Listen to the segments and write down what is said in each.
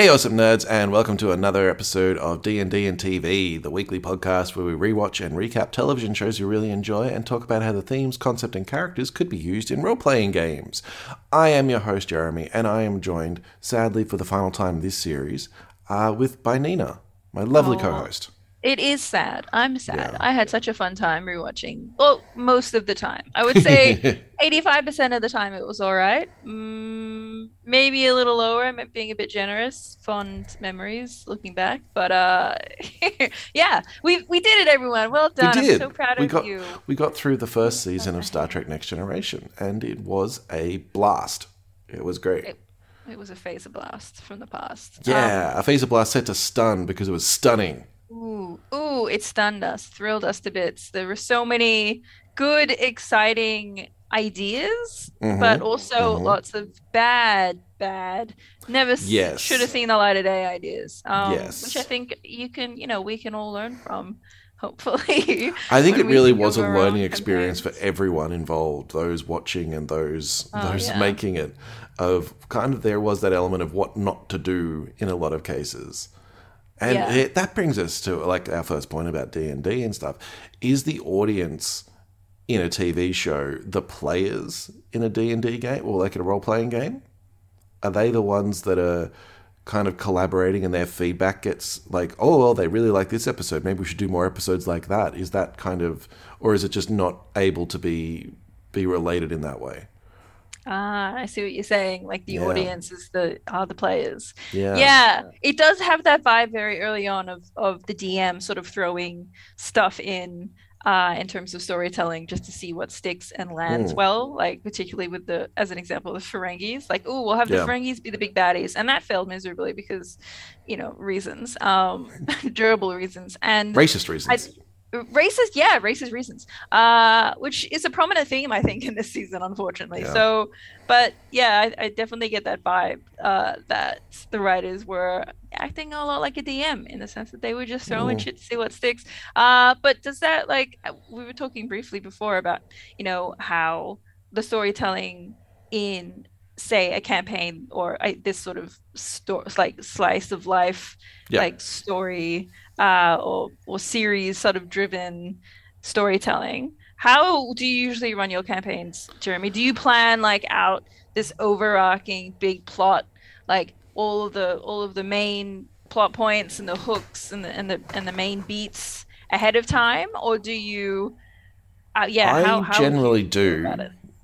Hey, awesome nerds, and welcome to another episode of D&D and TV, the weekly podcast where we rewatch and recap television shows you really enjoy and talk about how the themes, concept, and characters could be used in role-playing games. I am your host, Jeremy, and I am joined, sadly for the final time this series, uh, with by Nina, my lovely Aw. co-host. It is sad. I'm sad. Yeah. I had such a fun time rewatching. Well, most of the time. I would say 85% of the time it was all right. Mm, maybe a little lower. I'm being a bit generous. Fond memories looking back. But uh yeah, we we did it everyone. Well done. We did. I'm so proud We of got- you. we got through the first season of Star Trek Next Generation, and it was a blast. It was great. It- It was a phaser blast from the past. yeah, a phaser blast set to stun because it was stunning. Ooh, ooh, it stunned us, thrilled us to bits. There were so many good, exciting ideas, Mhm, but also mhm. lots of bad, bad, never Yes. should have seen the light of day ideas. Um, Yes. Which I think you can, you know, we can all learn from, hopefully. I think it really was a learning experience for everyone involved, those watching and those Oh, those yeah. making it. Of kind of there was that element of what not to do in a lot of cases. And Yeah. it, that brings us to like our first point about D and D and stuff. Is the audience in a TV show the players in a D and D game or like in a role playing game? Are they the ones that are kind of collaborating and their feedback gets like, oh well, they really like this episode. Maybe we should do more episodes like that. Is that kind of, or is it just not able to be be related in that way? Ah, I see what you're saying. Like the Yeah. audience is the are the players. Yeah. Yeah, it does have that vibe very early on of of the DM sort of throwing stuff in uh in terms of storytelling just to see what sticks and lands Mm. well, like particularly with the as an example the Ferengis. Like, oh, we'll have the Yeah. Ferengis be the big baddies. And that failed miserably because, you know, reasons. Um durable reasons. And Racist reasons. Racist yeah racist reasons uh which is a prominent theme i think in this season unfortunately Yeah. so but yeah I, I definitely get that vibe uh that the writers were acting a lot like a dm in the sense that they were just throwing Mm. shit to see what sticks uh but does that like uh, we were talking briefly before about you know how the storytelling in say a campaign or a, this sort of sto- like slice of life Yeah. like story uh, or or series sort of driven storytelling. How do you usually run your campaigns, Jeremy? Do you plan like out this overarching big plot, like all of the all of the main plot points and the hooks and the and the and the main beats ahead of time, or do you? Uh, yeah, I how, how generally do.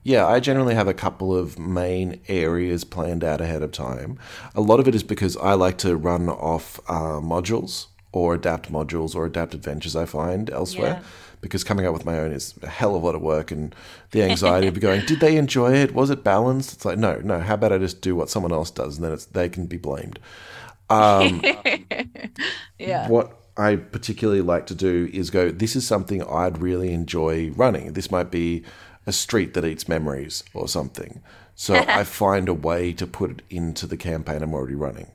You do. feel about it? Yeah, I generally have a couple of main areas planned out ahead of time. A lot of it is because I like to run off uh, modules or adapt modules or adapt adventures I find elsewhere. Yeah. Because coming up with my own is a hell of a lot of work and the anxiety of going, did they enjoy it? Was it balanced? It's like, no, no. How about I just do what someone else does and then it's they can be blamed. Um, yeah. what I particularly like to do is go, this is something I'd really enjoy running. This might be a street that eats memories or something. So I find a way to put it into the campaign I'm already running.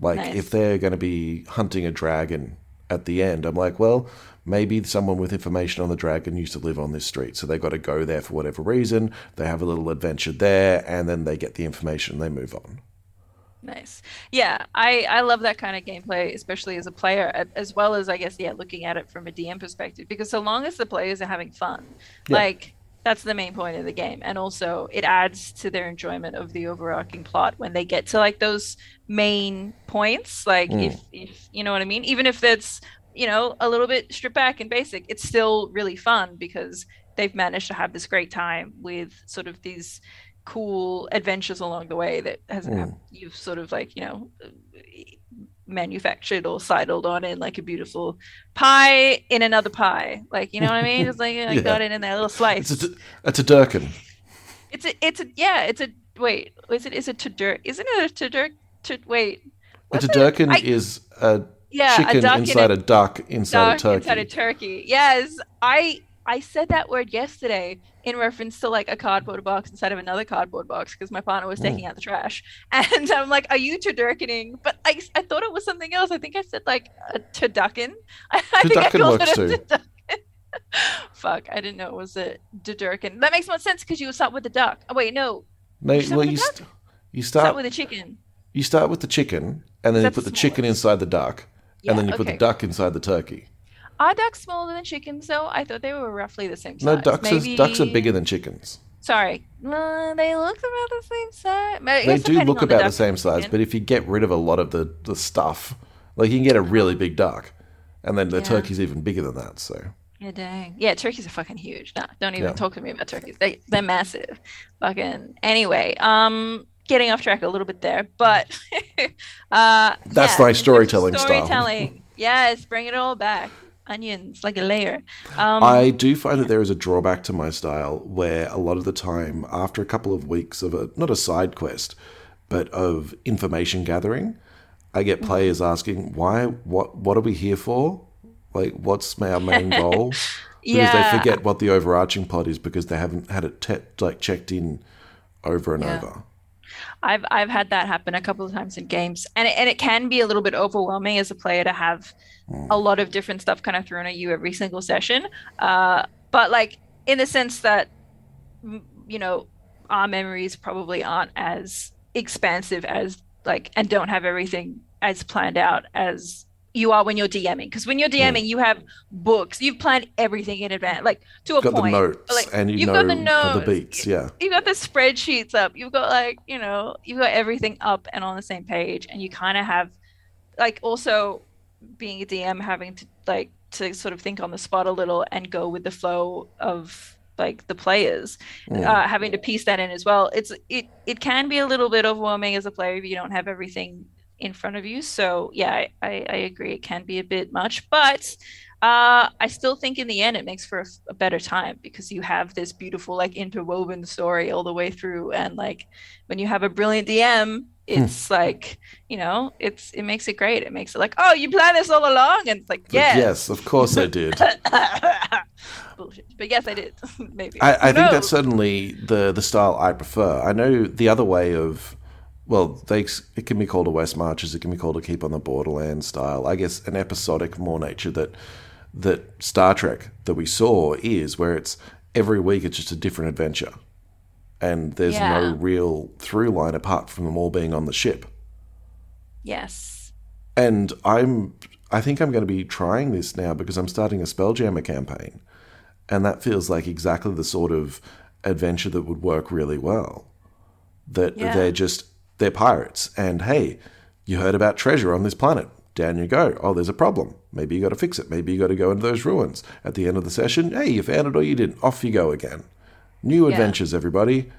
Like Nice. if they're going to be hunting a dragon at the end, I'm like, well, maybe someone with information on the dragon used to live on this street. So they've got to go there for whatever reason. They have a little adventure there and then they get the information and they move on. Nice. Yeah, I I love that kind of gameplay, especially as a player, as well as I guess yeah, looking at it from a DM perspective. Because so long as the players are having fun, Yeah. like that's the main point of the game, and also it adds to their enjoyment of the overarching plot when they get to like those main points. Like Mm. if if you know what I mean, even if that's you know a little bit stripped back and basic, it's still really fun because they've managed to have this great time with sort of these cool adventures along the way that has Mm. you've sort of like you know manufactured or sidled on in like a beautiful pie in another pie like you know what i mean it's like i Yeah. got it in that little slice It's a, it's a Durkin. it's a it's a yeah it's a wait is it is it to dirt isn't it a to dirt to wait A what's it? Durkin is a yeah chicken a inside a a duck inside a turkey. inside a turkey yes i i said that word yesterday in reference to like a cardboard box inside of another cardboard box because my partner was Mm. taking out the trash. And i'm like are you turduckening but I, I thought it was something else. I think i said like a turducken. I, I think I Turducken called works it a turducken. fuck i didn't know it was a turducken that makes more sense because you start with the duck. Oh wait no. No, You start well, with you, the st- you start start with a chicken. you start with the chicken, and then you put the the chicken inside the duck, Yeah, and then you put the duck inside the turkey. Are ducks smaller than chickens though? I thought they were roughly the same size. No, ducks Maybe... is, ducks are bigger than chickens. Sorry, uh, they look about the same size. They do look about the duck same size, but if you get rid of a lot of the, the stuff, like you can get a really big duck, and then the Yeah. turkey's even bigger than that. So Yeah, dang. Yeah, turkeys are fucking huge. Nah, don't even Yeah. talk to me about turkeys. They they're massive. Fucking anyway. Um, getting off track a little bit there, but uh, That's yeah, my storytelling style. Storytelling. yes, bring it all back. Onions like a layer. Um, I do find that there is a drawback to my style where a lot of the time, after a couple of weeks of a not a side quest, but of information gathering, I get players asking, "Why? What? What are we here for? Like, what's our main goal?" Because Yeah. they forget what the overarching plot is because they haven't had it te- like checked in over and Yeah. over. I've I've had that happen a couple of times in games, and it, and it can be a little bit overwhelming as a player to have a lot of different stuff kind of thrown at you every single session. Uh, but like in the sense that you know our memories probably aren't as expansive as like and don't have everything as planned out as you are when you're DMing. Because when you're DMing, you have books, you've planned everything in advance, like to a Got the notes Like, and you you've know got the notes, the, beats. Yeah. you've got the spreadsheets up you've got like you know you've got everything up and on the same page and you kind of have like also being a dm having to like to sort of think on the spot a little and go with the flow of like the players Mm. uh, having to piece that in as well it's it it can be a little bit overwhelming as a player if you don't have everything in front of you so yeah i i, I agree it can be a bit much but uh, I still think in the end it makes for a, a better time because you have this beautiful like interwoven story all the way through, and like when you have a brilliant DM, it's like you know it's it makes it great. It makes it like oh you planned this all along, and it's like yes, Yes, of course I did. bullshit. But yes, I did. Maybe I, I think that's certainly the the style I prefer. I know the other way of well, they it can be called a West Marches, it can be called a Keep on the Borderland style. I guess an episodic more nature that that Star Trek that we saw is where it's every week it's just a different adventure. And there's Yeah. no real through line apart from them all being on the ship. yes. And I'm I think I'm going to be trying this now because I'm starting a Spelljammer campaign. And that feels like exactly the sort of adventure that would work really well. That Yeah. they're just they're pirates and hey, you heard about treasure on this planet. Down you go. Oh, there's a problem. Maybe you got to fix it. Maybe you got to go into those ruins. At the end of the session, hey, you found it or you didn't. Off you go again. New Yeah. adventures, everybody.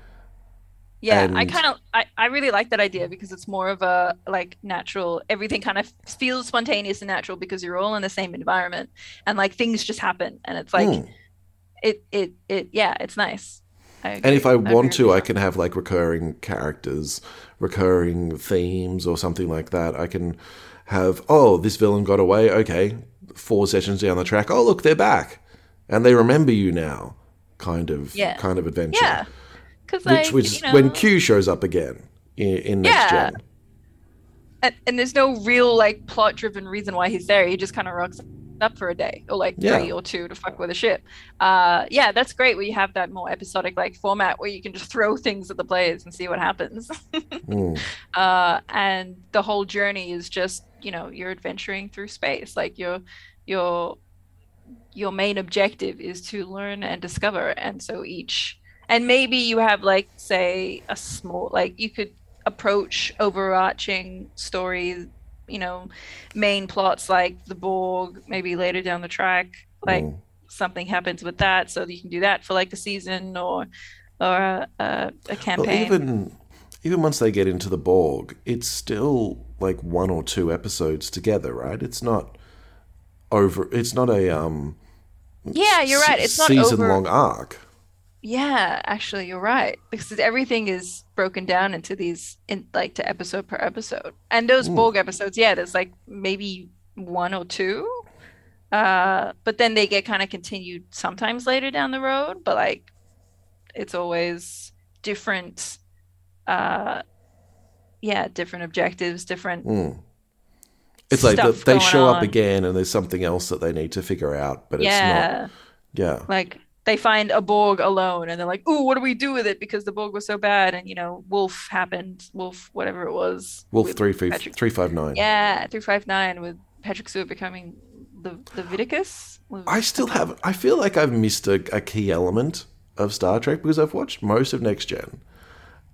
Yeah, I kind of I, I really like that idea because it's more of a like natural everything kind of feels spontaneous and natural because you're all in the same environment and like things just happen and it's like Hmm. it it it yeah, it's nice. And if I want to, I can have like recurring characters, recurring themes, or something like that. I can have, oh, this villain got away. Okay, four sessions down the track. Oh, look, they're back, and they remember you now. Kind of, Yeah. kind of adventure. Yeah. Which, like, which you know, when Q shows up again in, in next Yeah. gen. and, and there's no real like plot driven reason why he's there. He just kind of rocks up for a day or like Yeah. three or two to fuck with a ship. Uh, yeah, that's great. Where you have that more episodic like format where you can just throw things at the players and see what happens. Mm. uh, and the whole journey is just you know you're adventuring through space. Like your your your main objective is to learn and discover, and so each and maybe you have like say a small like you could approach overarching stories you know main plots like the borg maybe later down the track like Mm. something happens with that so you can do that for like a season or or a, a, a Well, campaign even even once they get into the Borg, it's still like one or two episodes together, right? It's not over. It's not a um. yeah you're right it's not season over long arc. Yeah actually you're right because everything is broken down into these in like to episode per episode and those Mm. borg episodes yeah there's like maybe one or two uh but then they get kind of continued sometimes later down the road but like it's always different uh yeah different objectives different Mm. It's like stuff they show up again, and there's something else that they need to figure out, but it's not. yeah Yeah, like they find a Borg alone and they're like, "Ooh, what do we do with it?" Because the Borg was so bad, and you know, Wolf happened, Wolf, whatever it was, Wolf with three three three five nine. yeah, three five nine with Patrick Stewart becoming the Leviticus. I still have. I feel like I've missed a, a key element of Star Trek because I've watched most of Next Gen,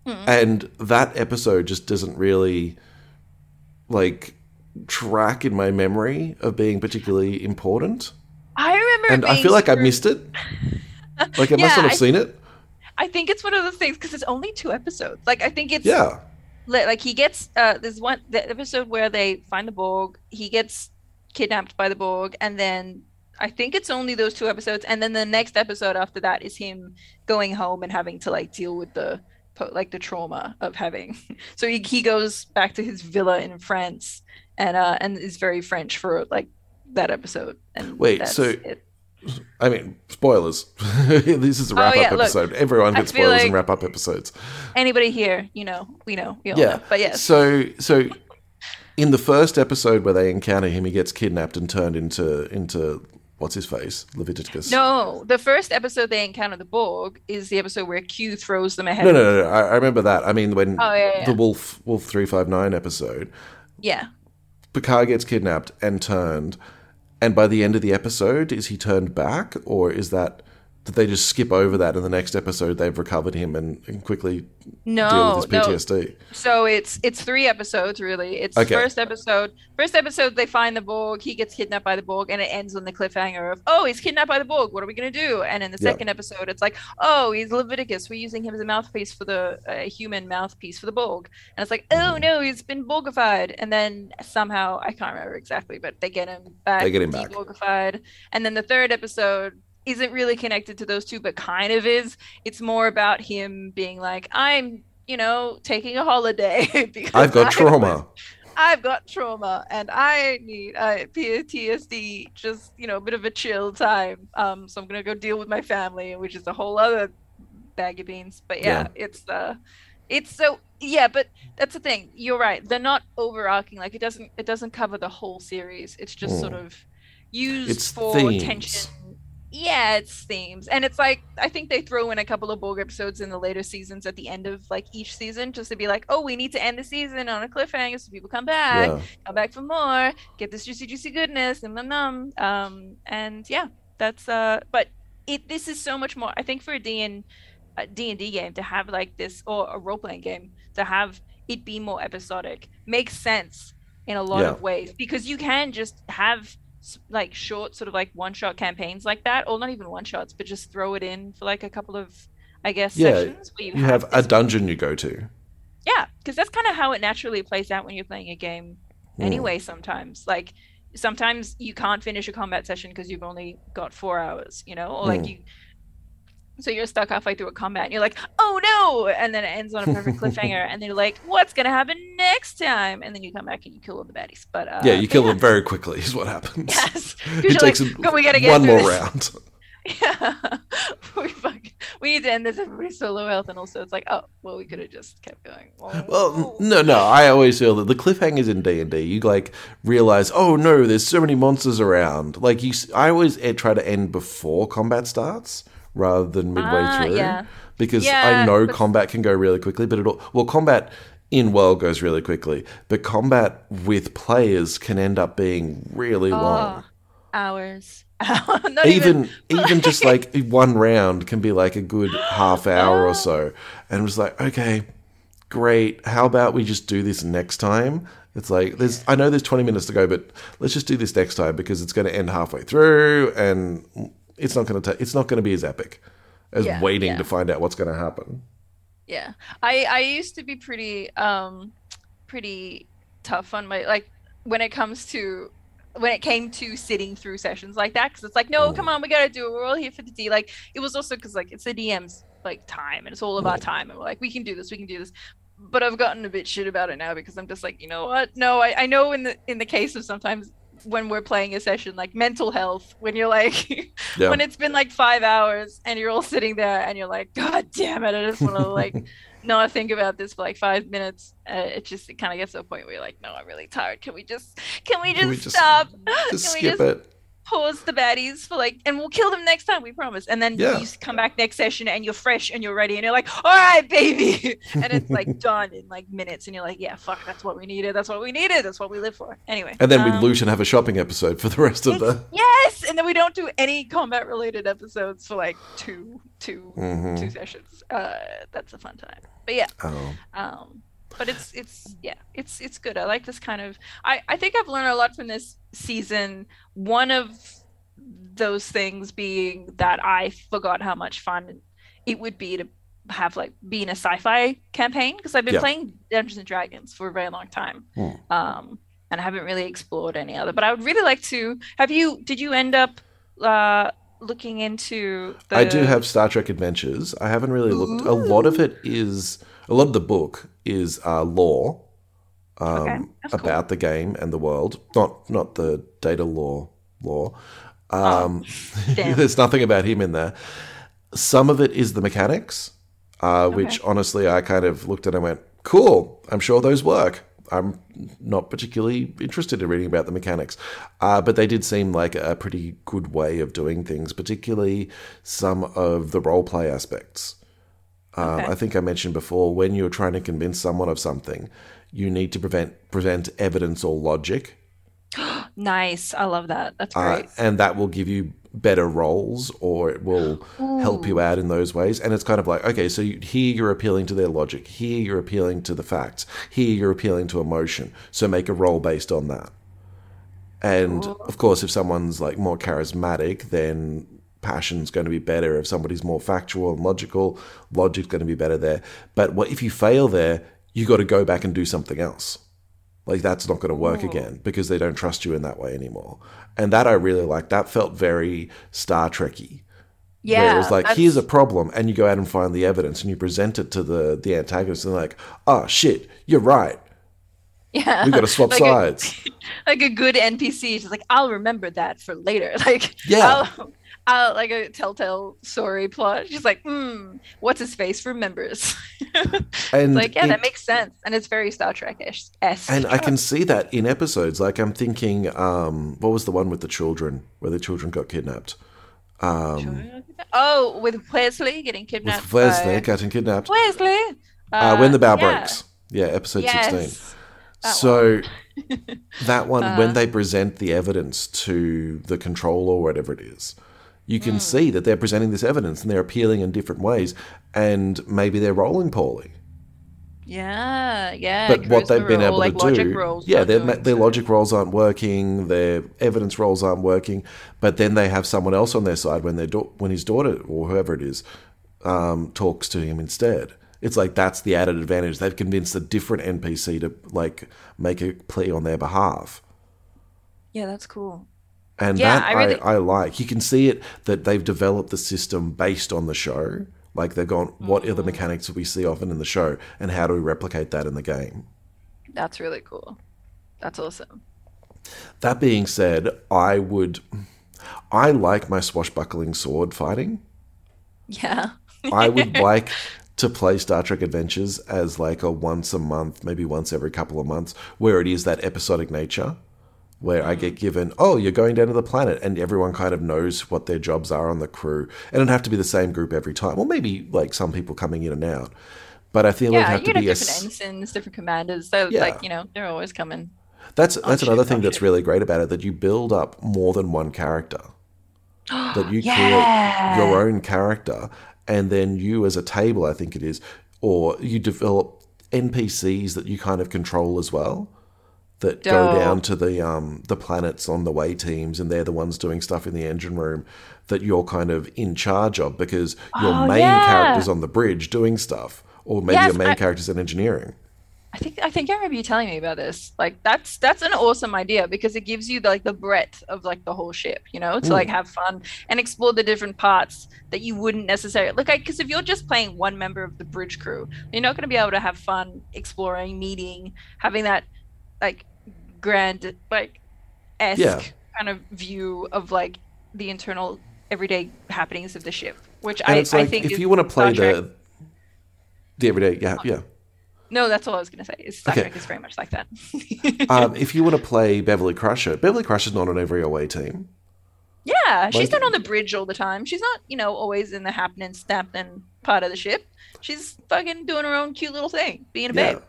hmm. and that episode just doesn't really like track in my memory of being particularly important. I remember, And I feel like I missed it. Like I must not have I- seen it. I think it's one of those things because it's only two episodes. Like I think it's Yeah. li- like he gets uh there's one the episode where they find the Borg, he gets kidnapped by the Borg, and then I think it's only those two episodes, and then the next episode after that is him going home and having to like deal with the po- like the trauma of having. So he he goes back to his villa in France and uh and is very French for like that episode. And Wait, so- it. I mean, spoilers. this is a wrap up Oh, yeah, look, episode. Everyone gets spoilers in like- wrap up episodes. anybody here, you know, we know, we all Yeah. know. But yes, So so in the first episode where they encounter him, he gets kidnapped and turned into into what's his face? Leviticus. No, the first episode they encounter the Borg is the episode where Q throws them ahead. No, no, no, no. I, I remember that. I mean, when Oh, yeah, yeah. the Wolf Wolf three five nine episode, Yeah. Picard gets kidnapped and turned, and by the end of the episode, is he turned back, or is that they just skip over that in the next episode? They've recovered him and, and quickly deal No, with his PTSD. So it's it's three episodes really. It's Okay. first episode. First episode they find the Borg. He gets kidnapped by the Borg, and it ends on the cliffhanger of oh he's kidnapped by the Borg. What are we gonna do? And in the Yeah. second episode, it's like oh he's Leviticus. We're using him as a mouthpiece for the uh, human mouthpiece for the Borg. And it's like oh no he's been Borgified. And then somehow I can't remember exactly, but they get him back. They get him back. Borgified. And then the third episode isn't really connected to those two, but kind of is. It's more about him being like I'm you know, taking a holiday because I've got I trauma. I've got trauma and I need uh, PTSD, just, you know, a bit of a chill time. Um, so I'm going to go deal with my family, which is a whole other bag of beans. But yeah, it's, uh, it's so, yeah, but that's the thing. You're right. They're not overarching. Like it doesn't, it doesn't cover the whole series. It's just Mm. sort of used It's for themes. tension. Yeah, it's themes. And it's like I think they throw in a couple of Borg episodes in the later seasons at the end of like each season just to be like, oh, we need to end the season on a cliffhanger so people come back, Yeah. come back for more, get this juicy, juicy goodness, and num num. Um, and yeah, that's uh but it this is so much more I think for a D and D and D game to have like this or a role playing game to have it be more episodic makes sense in a lot Yeah. of ways because you can just have like short sort of like one shot campaigns like that or not even one shots but just throw it in for like a couple of i guess Yeah, sessions where You have a this- dungeon you go to. yeah because that's kind of how it naturally plays out when you're playing a game Hmm. anyway sometimes like sometimes you can't finish a combat session because you've only got four hours you know or like Mm. you so you're stuck halfway through a combat and you're like oh no and then it ends on a perfect cliffhanger and then you're like what's gonna happen next time and then you come back and you kill all the baddies but uh yeah, you kill them very quickly. Is what happens. yes It takes like, we gotta get one more this." round. Yeah. we, we need to end this. Everybody's so low health, and also it's like, oh, well, we could have just kept going. Well, Oh. no, no. I always feel that the cliffhangers in D and D, you like realize, oh no, there's so many monsters around. Like you, I always eh, try to end before combat starts rather than midway Ah, through, yeah. Because I know but- combat can go really quickly. But it all well, combat in world goes really quickly, but combat with players can end up being really oh, long. Oh, hours. Not even even just like one round can be like a good half hour or oh. so and it was like okay great how about we just do this next time it's like there's i know there's 20 minutes to go but let's just do this next time because it's going to end halfway through and it's not going to take it's not going to be as epic as Yeah, waiting yeah. to find out what's going to happen Yeah, I I used to be pretty um pretty tough on my like when it comes to when it came to sitting through sessions like that because it's like no Mm. come on we gotta do it we're all here for the D like it was also because like it's the DM's like time and it's all of our Mm. time and we're like we can do this we can do this but I've gotten a bit shit about it now because I'm just like you know what no I, I know in the in the case of sometimes when we're playing a session like mental health when you're like yeah when it's been like five hours and you're all sitting there and you're like, God damn it, I just want to like not think about this for like five minutes. Uh, it just it kind of gets to a point where you're like, no, I'm really tired. Can we just can we just, Can we just- stop? just Can we skip it pause the baddies for like, and we'll kill them next time. We promise. And then Yeah. you come back next session and you're fresh and you're ready and you're like, all right, baby, and it's like done in like minutes. And you're like, yeah, fuck, that's what we needed. That's what we needed. That's what we live for. Anyway. And then we um, loot and have a shopping episode for the rest of the. Yes, and then we don't do any combat related episodes for like two, two, Mhm. two sessions. Uh, that's a fun time. But yeah, Oh. um, but it's it's yeah, it's it's good. I like this kind of. I I think I've learned a lot from this season. One of those things being that I forgot how much fun it would be to have like be in a sci-fi campaign because I've been Yeah. playing Dungeons and Dragons for a very long time. Hmm. Um, and I haven't really explored any other. But I would really like to. Have you? Did you end up uh, looking into? The... I do have Star Trek Adventures. I haven't really looked. A lot of it is a lot of the book is uh, lore um, Okay, that's cool. about the game and the world. Not not the data lore lore. Um, Oh, there's nothing about him in there. Some of it is the mechanics, uh, which honestly I kind of looked at and went, "Cool, I'm sure those work." I'm not particularly interested in reading about the mechanics, uh, but they did seem like a pretty good way of doing things, particularly some of the role play aspects. Um, Okay. I think I mentioned before when you're trying to convince someone of something, you need to prevent present evidence or logic, Nice. I love that. That's uh, great. and that will give you better roles or it will help you out in those ways. And it's kind of like, okay, so you, here you're appealing to their logic, here you're appealing to the facts, here you're appealing to emotion. So make a role based on that. And of course, if someone's like more charismatic, then passion's going to be better. If somebody's more factual and logical, logic's going to be better there. But what if you fail there? You got to go back and do something else. Like that's not going to work oh. again because they don't trust you in that way anymore. And that I really like. That felt very Star Trekky. Yeah. where it was like, that's- here's a problem, and you go out and find the evidence, and you present it to the the antagonist, and like, oh shit, you're right. yeah. we've got to swap Like a- sides. like a good NPC. She's like, I'll remember that for later. Like, Yeah. I'll, I'll like a telltale story plot. She's like, hmm, what's his face remembers. And like, yeah, that makes sense, and it's very Star Trek ish. And I can see that in episodes. Like I'm thinking, um, what was the one with the children, where the children got kidnapped? Um, oh, with Wesley getting kidnapped. with Wesley by- getting kidnapped. Wesley. Uh, when the bough yeah. breaks. Yeah, episode Yes. 16. That so that one, Uh. when they present the evidence to the controller or whatever it is, you can see that they're presenting this evidence and they're appealing in different ways, and maybe they're rolling poorly. Yeah, yeah. But what they've been able like to do, yeah, their, their logic rolls aren't working, their evidence rolls aren't working, but then they have someone else on their side when their when his daughter or whoever it is um, talks to him instead. It's like that's the added advantage. They've convinced a different NPC to like make a plea on their behalf. Yeah, that's cool. And Yeah, that I I, really- I, like. You can see it that they've developed the system based on the show. Like they've gone, what Mm. are the mechanics that we see often in the show, and how do we replicate that in the game? That's really cool. That's awesome. That being said, I would, I like my swashbuckling sword fighting. Yeah. I would like to play Star Trek Adventures as like a once a month, maybe once every couple of months, where it is that episodic nature, where I get given, oh, you're going down to the planet, and everyone kind of knows what their jobs are on the crew, and it'd have to be the same group every time. Well, maybe like some people coming in and out, but I feel it'd have to have be a. different s- ensigns, different commanders. So, Yeah. like, you know, they're always coming. That's that's another thing that's really great about it that you build up more than one character. that you Yeah. create your own character, and then you as a table, I think it is, or you develop NPCs that you kind of control as well. That go down to the um, the planets on the way teams, and they're the ones doing stuff in the engine room that you're kind of in charge of because your Oh, main yeah. character's on the bridge doing stuff, or maybe Yes, your main I- character's in engineering. I think I think I remember you telling me about this. Like that's that's an awesome idea because it gives you the, like the breadth of like the whole ship, you know, to Mm. like have fun and explore the different parts that you wouldn't necessarily look like. Because if you're just playing one member of the bridge crew, you're not going to be able to have fun exploring, meeting, having that like grand like esque Yeah. kind of view of like the internal everyday happenings of the ship, which And I, like I think if you want to play the the everyday, yeah, yeah. no, that's all I was going to say. Is Star Okay. Trek is very much like that. um, if you want to play Beverly Crusher, Beverly Crusher's not on every away team. Yeah, she's not on the bridge all the time. She's not, you know, always in the happening, snapping part of the ship. She's fucking doing her own cute little thing, being a babe.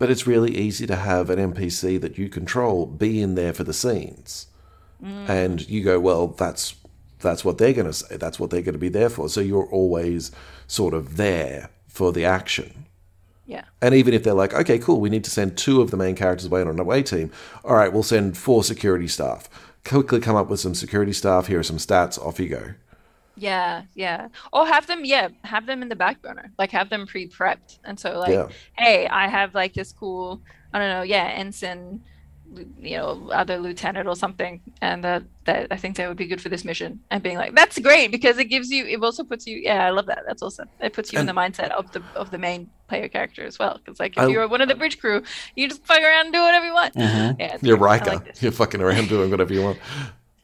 But it's really easy to have an NPC that you control be in there for the scenes. Mm. And you go, well, that's that's what they're going to say. That's what they're going to be there for. So you're always sort of there for the action. Yeah. And even if they're like, okay, cool, we need to send two of the main characters away on an away team. All right, we'll send four security staff. Quickly come up with some security staff. Here are some stats. Off you go. Yeah, yeah. Or have them, yeah, have them in the back burner. Like have them pre-prepped. And so like, Yeah. hey, I have like this cool, I don't know, yeah, ensign, you know, other lieutenant or something, and that that I think that would be good for this mission. And being like, that's great because it gives you, it also puts you, yeah, I love that. That's awesome. It puts you in the mindset of the of the main player character as well. Because like if I- you're one of the bridge crew, you just fuck around and do whatever you want. Mm-hmm. Yeah, You're great. Riker. like. You're fucking around doing whatever you want.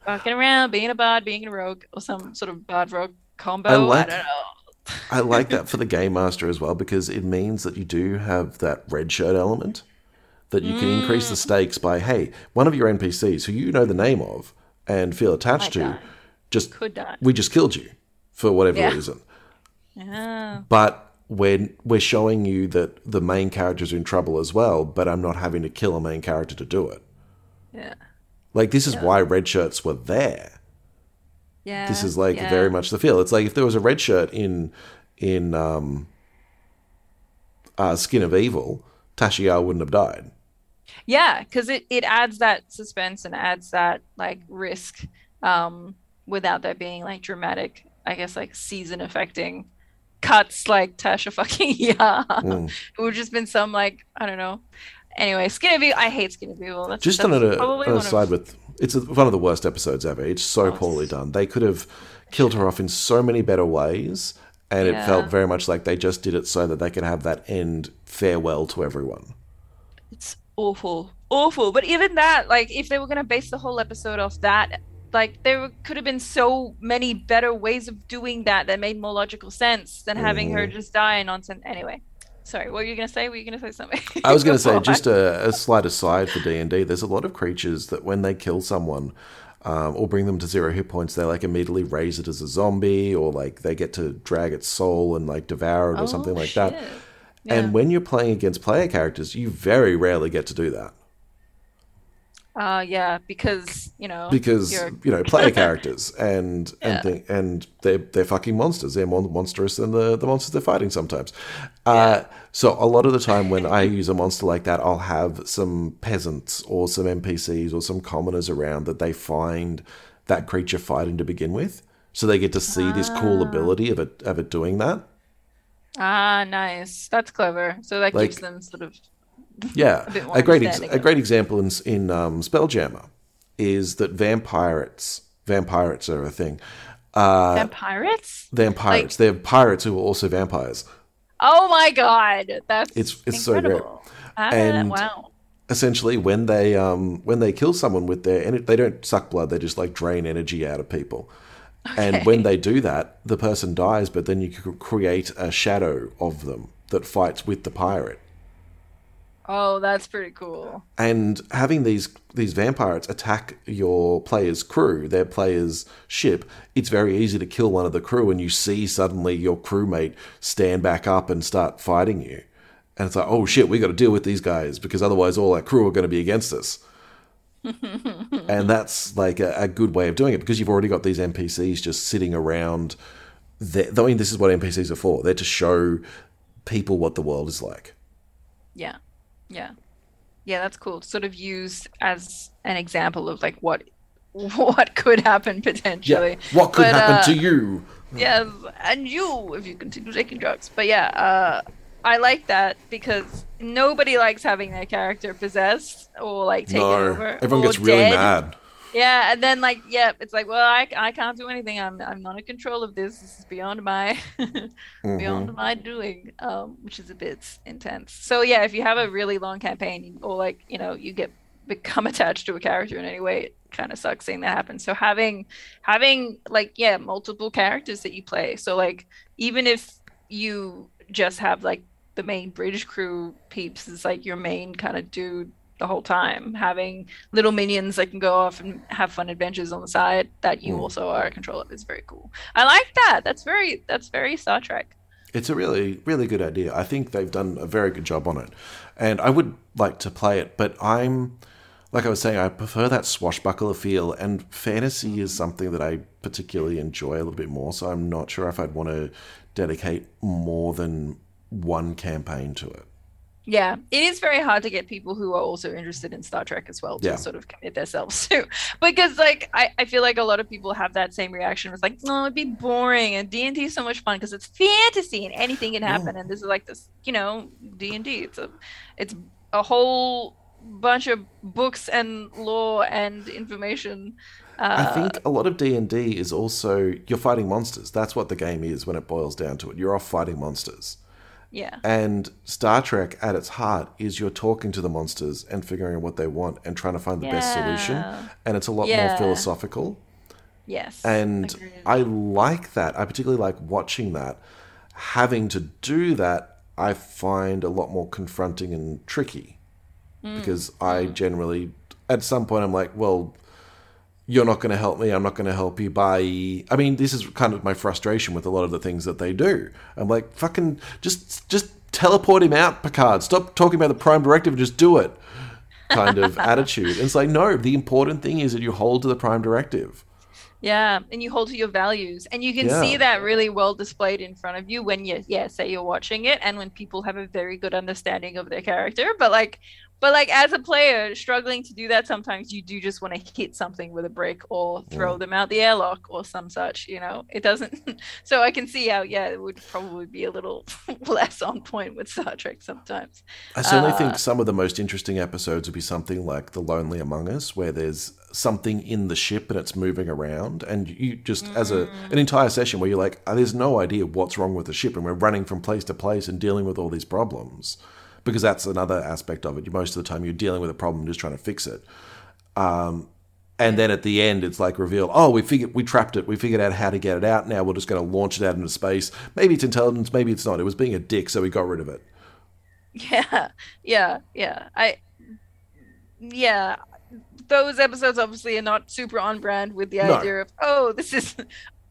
Fucking around, being a bard, being a rogue, or some sort of bard rogue combo. I I, like- don't know. I like that for the game master as well because it means that you do have that red shirt element that you can increase the Mm. stakes by hey, one of your NPCs who you know the name of and feel attached to, die. just Could die. we just killed you for whatever Yeah. reason. Yeah. But when we're showing you that the main character's in trouble as well, but I'm not having to kill a main character to do it. Yeah. Like this is why red shirts were there. Yeah. This is like yeah. very much the feel. It's like if there was a red shirt in in um, uh, Skin of Evil, Tasha Yar wouldn't have died. Yeah, because it, it adds that suspense and adds that like risk um without there being like dramatic, I guess like season affecting cuts like Tasha fucking yeah. Mm. It would just been some like I don't know. Anyway, Skin of Evil I hate Skin of Evil. That's Just that's on a, on a side of with, it's a, one of the worst episodes ever. It's so poorly done. They could have killed her off in so many better ways, and it felt very much like they just did it so that they could have that end farewell to everyone. It's awful, awful. But even that, like, if they were gonna base the whole episode off that, like, there could have been so many better ways of doing that that made more logical sense than having her mm. just die and nonsense. Anyway, sorry, what were you gonna say? Were you gonna say something? I was going to say, just a, a slight aside for D and D. There's a lot of creatures that when they kill someone um, or bring them to zero hit points, they like immediately raise it as a zombie, or like they get to drag its soul and like devour it or something Oh, like that. shit. And when you're playing against player characters, you very rarely get to do that Uh, yeah, because you know, because you're you know player characters and Yeah. and thing, and they're they're fucking monsters. They're more monstrous than the the monsters they're fighting sometimes. Uh, so a lot of the time when I use a monster like that, I'll have some peasants or some NPCs or some commoners around that they find that creature fighting to begin with, so they get to see this cool ability of it of it doing that. ah, nice. That's clever. So that Like- gives them sort of Yeah, A a great ex- a great example in in um, Spelljammer is that vampirates vampirates are a thing. Uh, vampirates. vampires. They're pirates who are also vampires. Oh my god, that's It's- it's so great. incredible. Ah, And- wow. Essentially, when they um, when they kill someone with their and they don't suck blood, they just like drain energy out of people. And when they do that, the person dies, but then you create a shadow of them that fights with the pirate. Oh, that's pretty cool. and having these these vampires attack your player's crew, their player's ship, it's very easy to kill one of the crew, and you see suddenly your crewmate stand back up and start fighting you, and it's like, oh shit, we got to deal with these guys because otherwise all our crew are going to be against us. and that's like a, a good way of doing it because you've already got these NPCs just sitting around. There. I mean, this is what NPCs are for. They're to show people what the world is like. Yeah. Yeah. Yeah, that's cool. Sort of used as an example of like what what could happen potentially. Yeah. What could But, happen uh, to you? Yeah, and you if you continue taking drugs. But yeah, uh I like that because nobody likes having their character possessed or like taken No, over. everyone or gets really mad. Yeah, and then like, yeah, it's like, well, I, I can't do anything. I'm I'm not in control of this. This is beyond my Mm-hmm. beyond my doing, um, which is a bit intense. So yeah, if you have a really long campaign, or like you know, you get become attached to a character in any way, it kind of sucks seeing that happen. So having having like yeah, multiple characters that you play. So like even if you just have like the main bridge crew peeps is like your main kind of dude the whole time, having little minions that can go off and have fun adventures on the side that you Mm. also are a control of is very cool. I like that. That's very that's very Star Trek. It's a really, really good idea. I think they've done a very good job on it. And I would like to play it, but I'm, like I was saying, I prefer that swashbuckler feel, and fantasy is something that I particularly enjoy a little bit more, so I'm not sure if I'd want to dedicate more than one campaign to it. Yeah, it is very hard to get people who are also interested in Star Trek as well to Yeah. sort of commit themselves to. Because like I, I feel like a lot of people have that same reaction. It's like, no, it'd be boring and D and D is so much fun because it's fantasy and anything can happen. And this is like this, you know, D and D. It's a it's a whole bunch of books and lore and information. Uh, I think a lot of D and D is also you're fighting monsters. That's what the game is when it boils down to it. You're off fighting monsters. Yeah. And Star Trek, at its heart, is you're talking to the monsters and figuring out what they want and trying to find the best solution. And it's a lot Yeah. more philosophical. Yes. And Agreed. I like that. I particularly like watching that. Having to do that, I find a lot more confronting and tricky Mm. because I generally, at some point, I'm like, well, you're not going to help me. I'm not going to help you. Bye. I mean, this is kind of my frustration with a lot of the things that they do. I'm like, fucking, just, just teleport him out, Picard. Stop talking about the Prime Directive and just do it. Kind of attitude. And it's like, no. The important thing is that you hold to the Prime Directive. Yeah, and you hold to your values, and you can Yeah. see that really well displayed in front of you when you, yeah, say you're watching it, and when people have a very good understanding of their character. But like, but like as a player struggling to do that, sometimes you do just want to hit something with a brick or throw them out the airlock or some such. You know, it doesn't. so I can see how, yeah, it would probably be a little less on point with Star Trek sometimes. I certainly Uh, think some of the most interesting episodes would be something like The Lonely Among Us, where there's something in the ship and it's moving around, and you just as a an entire session where you're like, "Oh, there's no idea what's wrong with the ship, and we're running from place to place and dealing with all these problems, because that's another aspect of it. Most of the time you're dealing with a problem, just trying to fix it. Um, and then at the end, it's like revealed, oh, we figured we trapped it. We figured out how to get it out. Now we're just going to launch it out into space. Maybe it's intelligence, maybe it's not. It was being a dick, so we got rid of it. Yeah, yeah, yeah. I, yeah, those episodes obviously are not super on brand with the No. idea of oh, this is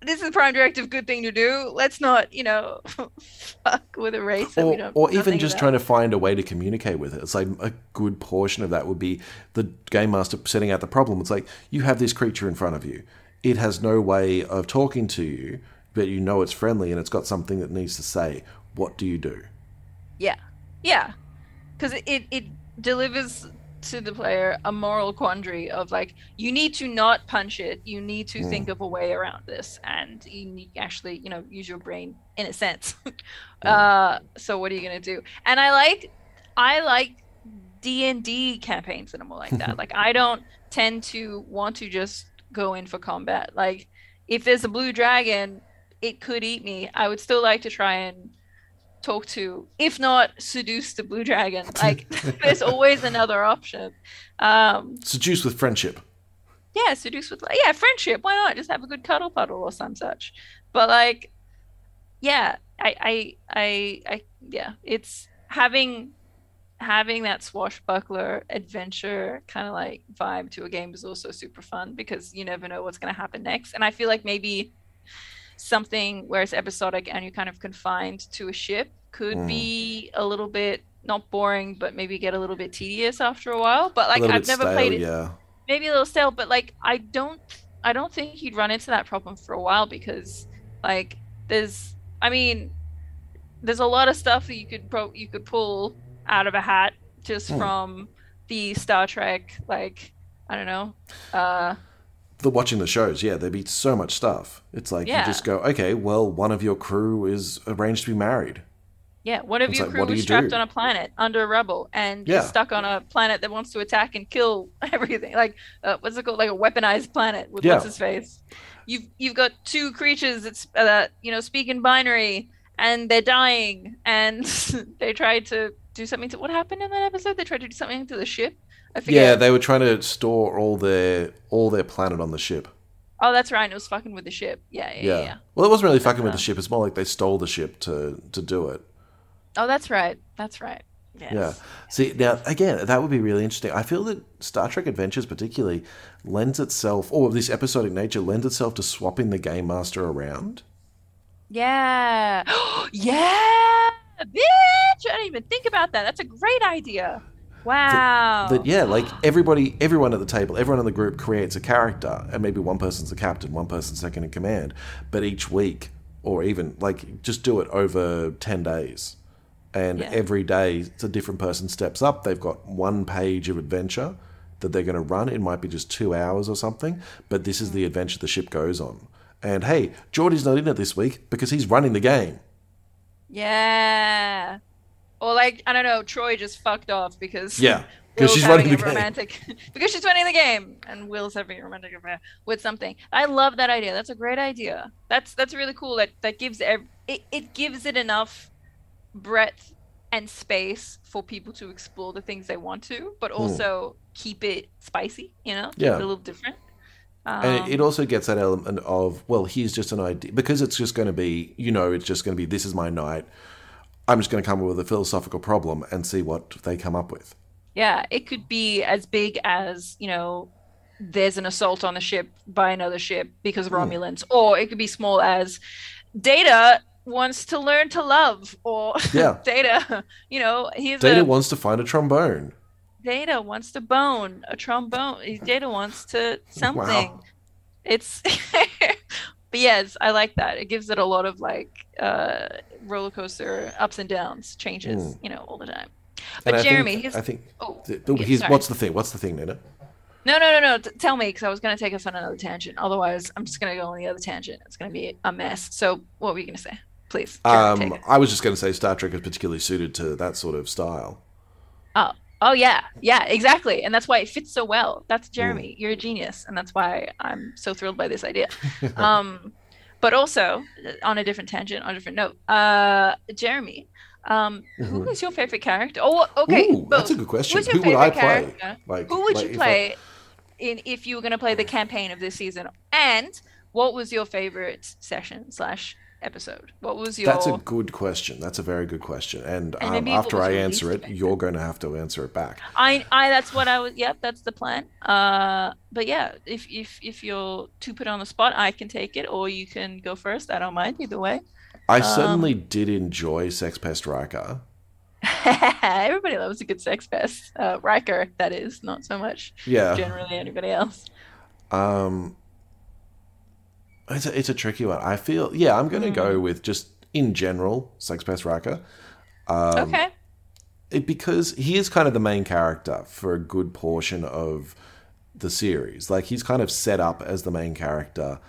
this is the Prime Directive, good thing to do. Let's not, you know, fuck with a race that we or, don't. or even just about. trying to find a way to communicate with it. It's like a good portion of that would be the game master setting out the problem. It's like you have this creature in front of you. It has no way of talking to you, but you know it's friendly and it's got something that needs to say. What do you do? Yeah, yeah, because it, it it delivers to the player a moral quandary of like you need to not punch it. You need to Mm. think of a way around this and you need actually you know use your brain in a sense. Uh so what are you gonna do? And i like i like d&d campaigns are more like that. Like i don't tend to want to just go in for combat. Like if there's a blue dragon it could eat me. I would still like to try and talk to if not seduce the blue dragon. Like there's always another option. Um Seduce with friendship. yeah seduce with yeah friendship. Why not? Just have a good cuddle puddle or some such. But like yeah i i i, I yeah it's having having that swashbuckler adventure kind of like vibe to a game is also super fun because you never know what's going to happen next. And i feel like maybe something where it's episodic and you're kind of confined to a ship could Mm. be a little bit not boring but maybe get a little bit tedious after a while but like i've never stale, played it yeah. maybe a little stale, but like I don't I don't think you'd run into that problem for a while because like there's I mean there's a lot of stuff that you could pro you could pull out of a hat just Hmm. from the Star Trek like I don't know uh The watching the shows, yeah, there'd be so much stuff. It's like Yeah. you just go, okay, well, one of your crew is arranged to be married. yeah one of It's your like, crew was you trapped do? on a planet under a rubble and Yeah. stuck on a planet that wants to attack and kill everything like uh, what's it called like a weaponized planet with Yeah. what's his face you've you've got two creatures that's uh, you know speak in binary and they're dying and they tried to do something to what happened in that episode they tried to do something to the ship Yeah, they were trying to store all their all their planet on the ship. oh that's right it was fucking with the ship yeah yeah yeah, Yeah. yeah. Well, it wasn't really fucking with the ship. It's more like they stole the ship to to do it. oh that's right that's right Yes. Yeah. See, now, again, that would be really interesting. I feel that Star Trek Adventures, particularly, lends itself, or this episodic nature, lends itself to swapping the Game Master around. Yeah. yeah. Bitch. I didn't even think about that. That's a great idea. Wow. That, yeah, like everybody, everyone at the table, everyone in the group creates a character, and maybe one person's the captain, one person's second in command, but each week, or even like just do it over 10 days. And Yeah. every day, it's a different person steps up. They've got one page of adventure that they're going to run. It might be just two hours or something, but this is the mm. adventure the ship goes on. And hey, Geordi's not in it this week because he's running the game. Yeah. Or like I don't know, Troi just fucked off because Yeah, because she's running a the game. romantic because she's running the game and Will's having a romantic affair with something. I love that idea. That's a great idea. That's that's really cool. That that gives ev- it it gives it enough breadth and space for people to explore the things they want to, but also keep it spicy. You know, Hmm. Yeah. a little different. Um, And it- it also gets that element of, well, here's just an idea. Because it's just going to be, you know, it's just going to be, this is my night. I'm just going to come up with a philosophical problem and see what they come up with. Yeah, it could be as big as, you know, there's an assault on the ship by another ship because of Hmm. Romulans, or it could be small as Data wants to learn to love, or Yeah. Data, you know, he's Data a wants to find a trombone. Data wants to bone a trombone. Data wants to something. Wow. It's, but yes, I like that. It gives it a lot of like uh roller coaster ups and downs, changes, you know, all the time. But. And I Jeremy, think, here's I think, oh, yeah, what's the thing? What's the thing, Nina? No, no, no, no. T- tell me, because I was going to take us on another tangent. Otherwise, I'm just going to go on the other tangent. It's going to be a mess. So, what were you going to say? Please. Jeremy, Um. I was just going to say Star Trek is particularly suited to that sort of style. Oh, oh yeah, yeah, exactly. And that's why it fits so well. Mm. That's Jeremy. You're a genius, and that's why I'm so thrilled by this idea. um, but also, uh, on a different tangent, on a different note, uh, Jeremy, um, who is your favorite character? Oh, okay. Mm-hmm. Ooh, that's a good question. Who's your Who would I play? Like, Who would like you if I- play in if you were going to play the campaign of this season? And what was your favorite session slash episode? What was your? That's a good question. That's a very good question. And, um, after I answer it, you're going to have to answer it back. I, I, that's what I was. Yep, that's the plan. Uh, but yeah, if if if you're too put on the spot, I can take it, or you can go first. I don't mind either way. I Um, certainly did enjoy Sex Pest Riker. Everybody loves a good sex fest. Uh, Riker, that is, not so much Yeah. generally anybody else. Um, it's a, it's a tricky one. I feel, yeah, I'm going to Hmm. go with just in general, Sex Pest Riker. Um, okay. it, because he is kind of the main character for a good portion of the series. Like he's kind of set up as the main character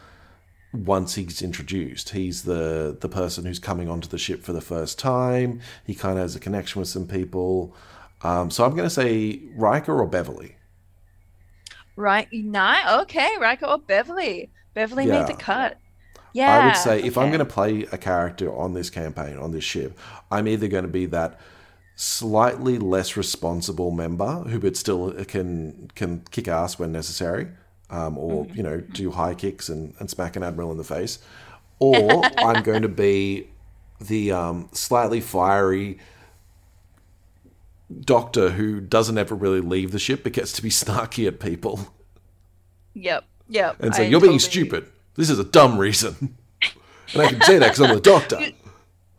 once he's introduced. He's the the person who's coming onto the ship for the first time. He kind of has a connection with some people. Um, so I'm going to say Riker or Beverly. Right. Nine. Okay. Riker or Beverly. Beverly made the cut. Yeah. I would say if I'm going to play a character on this campaign, on this ship, I'm either going to be that slightly less responsible member who but still can can kick ass when necessary, um, or Mm-hmm. you know do high kicks and, and smack an admiral in the face, or I'm going to be the um, slightly fiery doctor who doesn't ever really leave the ship but gets to be snarky at people Yep. Yep. and say I you're being stupid. This is a dumb reason, and I can say that because I'm the doctor.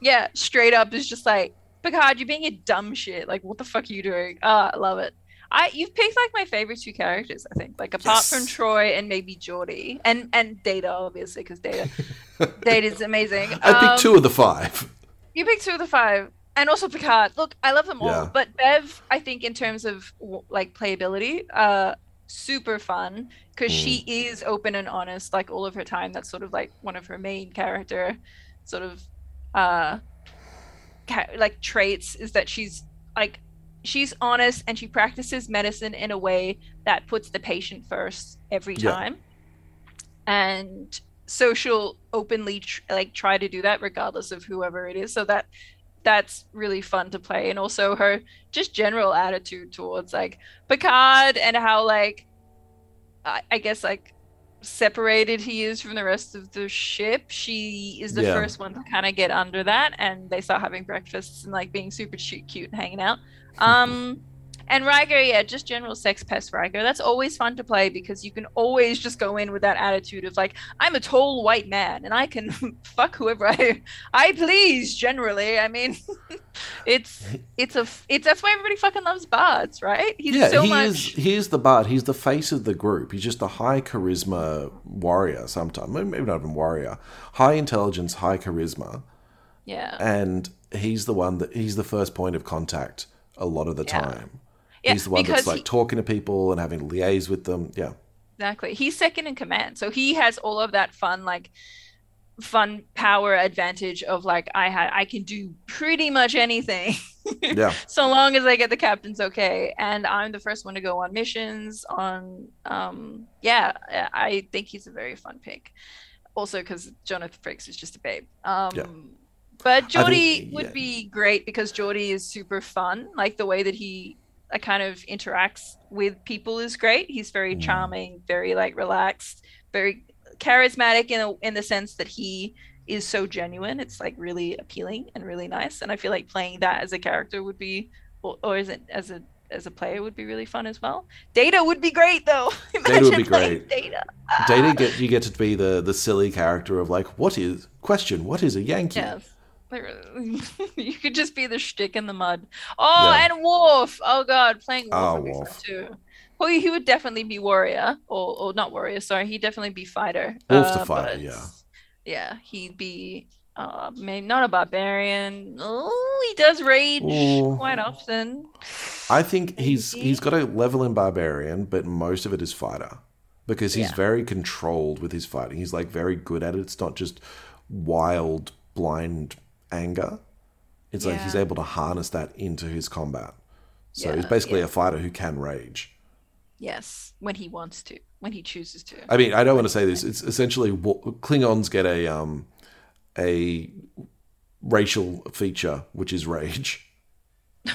Yeah. Straight up is just like Picard, you're being a dumb shit. Like, what the fuck are you doing? Ah, I love it. I you've picked like my favorite two characters. I think, like apart from Troi and maybe Geordi and and Data, obviously, because Data, Data's amazing. I Um, picked two of the five. You picked two of the five, and also Picard. Look, I love them all, Yeah. but Bev, I think in terms of like playability, uh, super fun because she is open and honest, like all of her time. That's sort of like one of her main character, sort of, uh, ca- like traits is that she's like she's honest and she practices medicine in a way that puts the patient first every Yeah. time and so she'll openly tr- like try to do that regardless of whoever it is so that that's really fun to play and also her just general attitude towards like picard and how like i, I guess like separated he is from the rest of the ship. She is the Yeah. first one to kind of get under that, and they start having breakfasts and like being super cute, cute and hanging out. Um, and Riker, yeah, just general sex pest Riker. That's always fun to play because you can always just go in with that attitude of like, I'm a tall white man and I can fuck whoever I I please. Generally, I mean, it's it's a it's that's why everybody fucking loves bards, right? He's yeah, so he much. is. He is the bard. He's the face of the group. He's just a high charisma warrior. Sometimes, maybe not even warrior. High intelligence, high charisma, Yeah. and he's the one that he's the first point of contact a lot of the Yeah. time. Yeah, he's the one that's like he- talking to people and having liaise with them. Yeah, Exactly. He's second in command. So he has all of that fun, like fun power advantage of like I had I can do pretty much anything yeah. so long as I get the captain's okay. And I'm the first one to go on missions on um yeah, I think he's a very fun pick. Also because Jonathan Frakes is just a babe. Um Yeah. but Geordi think- would yeah. be great because Geordi is super fun. Like the way that he uh, kind of interacts with people is great. He's very Mm. charming, very like relaxed, very charismatic in a, in the sense that he is so genuine. It's like really appealing and really nice. And I feel like playing that as a character would be, or, or is it as a as a player would be really fun as well. Data would be great though. Data would be Imagine great. Data. Data get you get to be the the silly character of like, what is question? What is a Yankee? Yes. you could just be the shtick in the mud. Oh, Yeah. and Worf. Oh God, playing Worf, Oh, would be fun too. Well, he would definitely be warrior, or or not warrior. Sorry, he'd definitely be fighter. The Uh, fighter, but yeah. Yeah, he'd be. Uh, maybe not a barbarian. Oh, he does rage Ooh. quite often. I think he's he's got a level in barbarian, but most of it is fighter because he's Yeah. very controlled with his fighting. He's like very good at it. It's not just wild, blind anger. It's like he's able to harness that into his combat. So he's basically yeah. a fighter who can rage. Yes, when he wants to, when he chooses to. I mean, I don't want to say this. It's essentially Klingons get a um a racial feature, which is rage.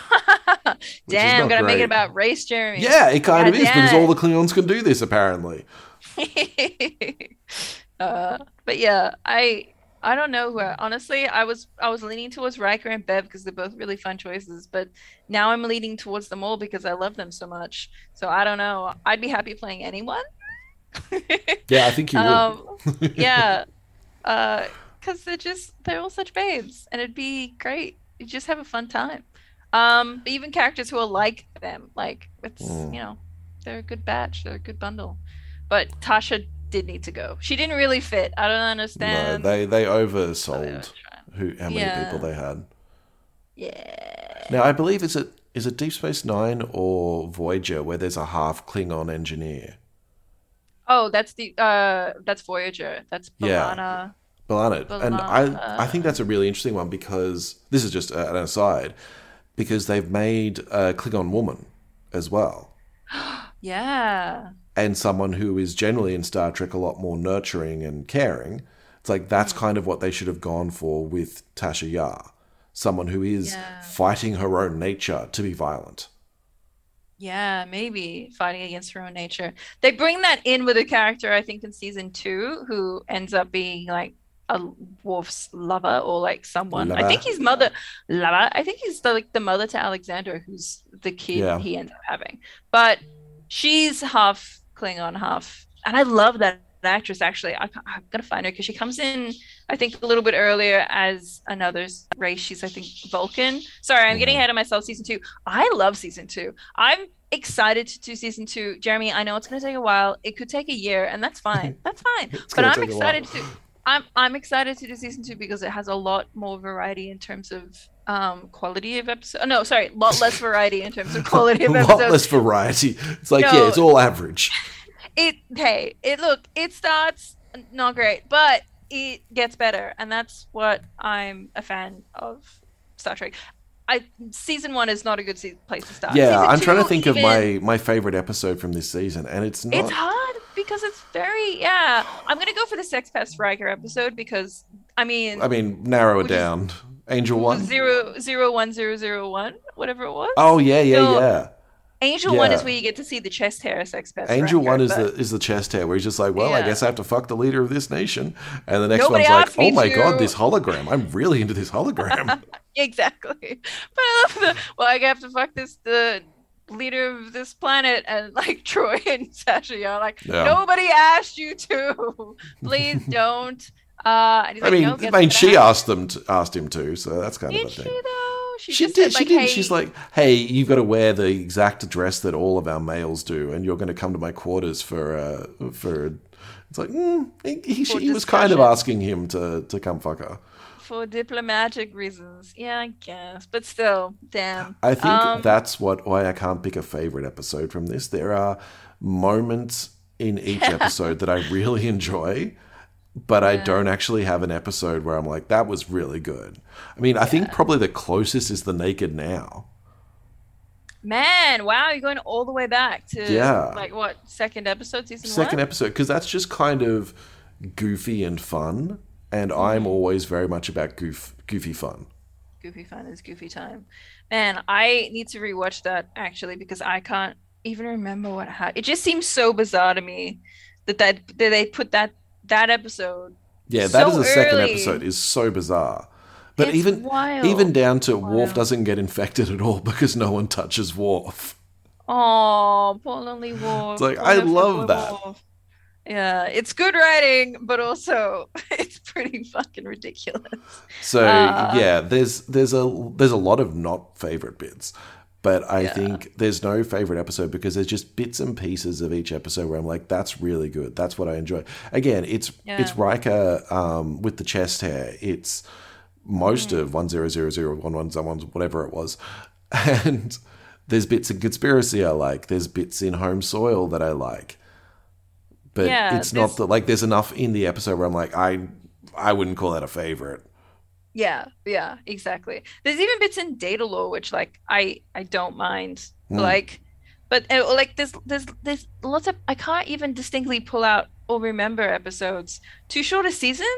Damn, not gonna make it about race, Jeremy. Yeah, it kind of God is because all the Klingons can do this apparently. uh, but yeah, I I don't know who I, honestly I was I was leaning towards Riker and Bev because they're both really fun choices, but now I'm leaning towards them all because I love them so much. So I don't know. I'd be happy playing anyone. Yeah, I think you would. um, yeah, uh, because they're just they're all such babes, and it'd be great. You just have a fun time. Um, but even characters who are like them, like it's Mm. you know, they're a good batch, they're a good bundle. But Tasha did need to go. She didn't really fit. I don't no, understand. they they Oh, they oversold trying- who how many Yeah. people they had. Yeah. Now I believe is it is it Deep Space Nine or Voyager where there's a half Klingon engineer. Oh, that's the uh, that's Voyager. That's Yeah. B'Elanna. B'Elanna. And I, I think that's a really interesting one because this is just uh, an aside, because they've made a Klingon woman as well. Yeah. And someone who is generally in Star Trek a lot more nurturing and caring. It's like that's mm. kind of what they should have gone for with Tasha Yar. Someone who is Yeah. fighting her own nature to be violent. Yeah, maybe fighting against her own nature. They bring that in with a character, I think, in season two, who ends up being like a Worf's lover or like someone. I think Lover. he's mother lover. I think he's the, like the mother to Alexander, who's the kid Yeah. he ends up having. But she's half Klingon, half, and I love that actress. Actually, I, I'm gonna find her because she comes in, I think, a little bit earlier as another race. She's, I think, Vulcan. Sorry, I'm getting Mhm. ahead of myself. Season two. I love season two. I'm excited to do season two. Jeremy, I know it's gonna take a while. It could take a year, and that's fine. That's fine. But I'm take a while. excited to. I'm I'm excited to do season two because it has a lot more variety in terms of um quality of episode No, sorry, a lot less variety in terms of quality a of lot less variety. It's like, No. yeah, it's all average. It hey, it look, it starts not great, but it gets better, and that's what I'm a fan of Star Trek. I season one is not a good se- place to start. Yeah, Season I'm trying to two, think of my, my favorite episode from this season, and it's not. It's hard because it's very yeah. I'm gonna go for the Sex Pest Riker episode because I mean I mean, narrow it down. Angel One. zero zero one zero zero one whatever it was. Oh yeah, yeah, No. yeah. Angel one is where you get to see the chest hair sex pest. Angel one is but- the is the chest hair where he's just like, well, I guess I have to fuck the leader of this nation, and the next Nobody one's like, oh my to." god, this hologram! I'm really into this hologram. exactly. But I love the well, I have to fuck this the leader of this planet and like Troi and Sasha are like Yeah. nobody asked you to. Please don't. Uh, I like, mean, "No, I mean, she happened?" asked them to, asked him to, so that's kind Did of a she thing. though? She, She just did. said, She like, did. Hey, She's like, "Hey, you've got to wear the exact dress that all of our males do, and you're going to come to my quarters for uh, for." It's like mm, he, he, For he was kind of asking him to to come fuck her. for diplomatic reasons. Yeah, I guess. But still, damn. I think Um, that's what why I can't pick a favorite episode from this. There are moments in each episode that I really enjoy, but I don't actually have an episode where I'm like, that was really good. I mean, I think probably the closest is the Naked Now. Man, wow, you're going all the way back to Yeah. like what second episode, season Second one? episode, because that's just kind of goofy and fun, and Mm-hmm. I'm always very much about goof, goofy fun. Goofy fun is goofy time. Man, I need to rewatch that actually because I can't even remember what happened. It just seems so bizarre to me that that, that they put that that episode. Yeah, that is So the second early. episode is so bizarre. But It's even wild. even down to Worf doesn't get infected at all because no one touches Worf. Oh, poor lonely Worf. It's like, Poor I love that. Worf. Yeah, it's good writing, but also it's pretty fucking ridiculous. So Uh. yeah, there's there's a there's a lot of not favorite bits, but I Yeah. think there's no favorite episode because there's just bits and pieces of each episode where I'm like, that's really good. That's what I enjoy. Again, it's Yeah. it's Riker um, with the chest hair. It's most Mm. of one zero zero zero one one someone whatever it was, and there's bits in conspiracy I like. There's bits in home soil that I like. But Yeah, it's not that like there's enough in the episode where I'm like I I wouldn't call that a favorite. Yeah, yeah, exactly. There's even bits in Datalore which like I I don't mind. Mm. Like but uh, like there's there's there's lots of I can't even distinctly pull out or remember episodes. Too short a season?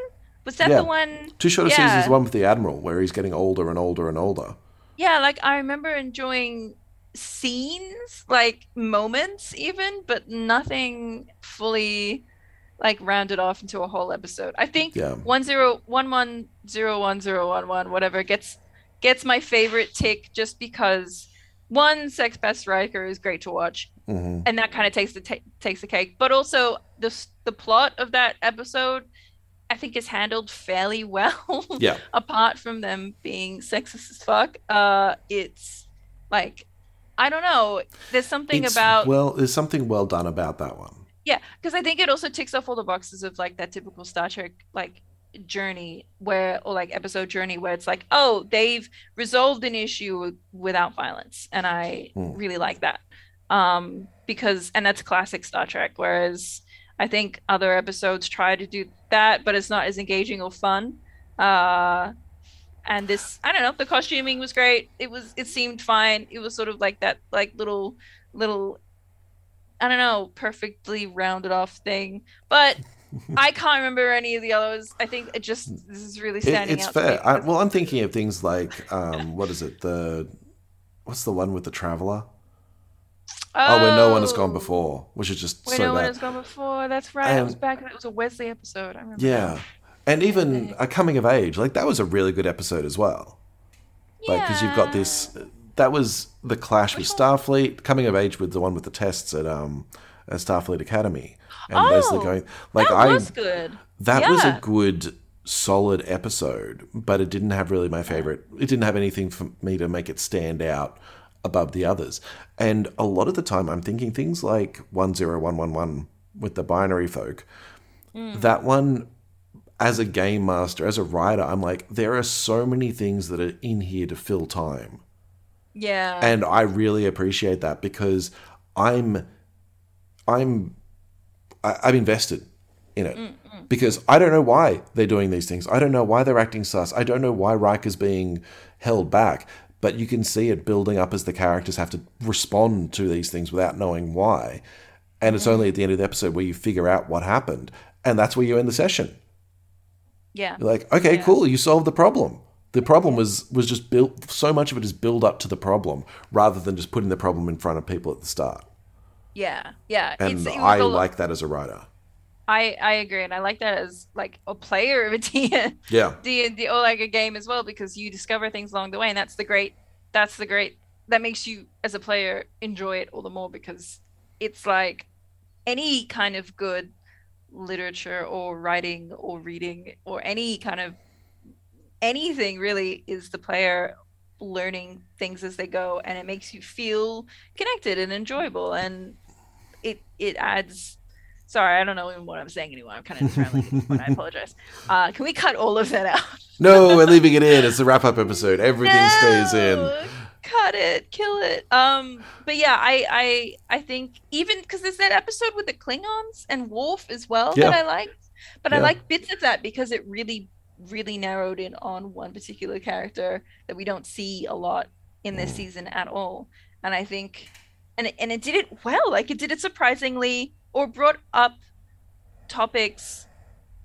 Was that Yeah. the one? Too short a Yeah. seasons is the one with the admiral where he's getting older and older and older. Yeah, like I remember enjoying scenes, like moments even, but nothing fully like rounded off into a whole episode. I think Yeah. one zero one one zero one zero one one whatever gets gets my favorite tick just because one Sex Pest Riker is great to watch hmm and that kind of takes the ta- takes the cake. But also the the plot of that episode, I think, is handled fairly well. Yeah. Apart from them being sexist as fuck, uh, it's like I don't know. There's something It's- about well, there's something well done about that one. Yeah, because I think it also ticks off all the boxes of like that typical Star Trek like journey where or like episode journey where it's like oh they've resolved an issue without violence and I Hmm. really like that. Um because and that's classic Star Trek whereas I think other episodes try to do that but it's not as engaging or fun. Uh and this I don't know the costuming was great. It was it seemed fine. It was sort of like that like little little I don't know, perfectly rounded off thing. But I can't remember any of the others. I think it just this is really It, standing it's out. me fair. I, well, I'm thinking of things like um, what is it? The what's the one with the traveler? Oh, where no one has gone Oh, before, which is just Where so no one has gone before. That's right. it was And- back. It was a Wesley episode. I remember. Yeah, and even a coming of age, like that was a really good episode as well. Like because you've got this. That was the clash with Starfleet, coming of age with the one with the tests at um at Starfleet Academy, and Oh, Wesley going like that I was good. That was a good, solid episode, but it didn't have really my favorite. It didn't have anything for me to make it stand out above the others. And a lot of the time, I'm thinking things like 10111 with the binary folk. That one, as a game master, as a writer, I'm like, there are so many things that are in here to fill time. Yeah. And I really appreciate that because I'm, I'm, I, I'm invested in it because I don't know why they're doing these things. I don't know why they're acting sus. I don't know why Riker's being held back. But you can see it building up as the characters have to respond to these things without knowing why. And it's only mm. at the end of the episode where you figure out what happened, and that's where you end the session. yeah. You're like, okay, Yeah. cool, you solved the problem. The problem was was just built. So much of it is build up to the problem rather than just putting the problem in front of people at the start. Yeah, yeah. And It's- it was I a like that as a writer. I I agree, and I like that as like a player of a D Yeah, D and D or like a game as well because you discover things along the way, and that's the great. That's the great. That makes you as a player enjoy it all the more because it's like any kind of good literature or writing or reading or any kind of anything really is the player learning things as they go and it makes you feel connected and enjoyable and it it adds sorry i don't know even what i'm saying anymore i'm kind of rambling i apologize uh can we cut all of that out no, we're leaving it in. It's the wrap up episode. Everything stays in. cut it kill it um but yeah i i i think even because there's that episode with the klingons and Worf as well Yeah. that i liked but i like bits of that because it really really narrowed in on one particular character that we don't see a lot in this Mm. season at all and i think and it, and it did it well like it did it surprisingly or brought up topics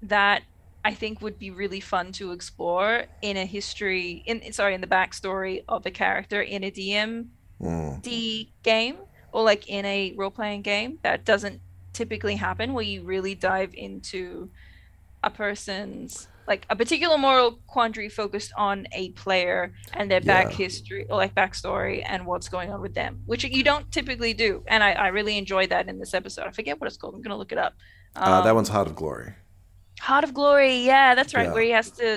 that I think would be really fun to explore in a history in sorry in the backstory of a character in a DMD Mm. game or like in a role playing game that doesn't typically happen where you really dive into a person's like a particular moral quandary focused on a player and their back Yeah. history or like backstory and what's going on with them which you don't typically do and I, I really enjoyed that in this episode I forget what it's called I'm gonna look it up Uh, that Um, one's Heart of Glory. Heart of Glory, yeah, that's right. Yeah. Where he has to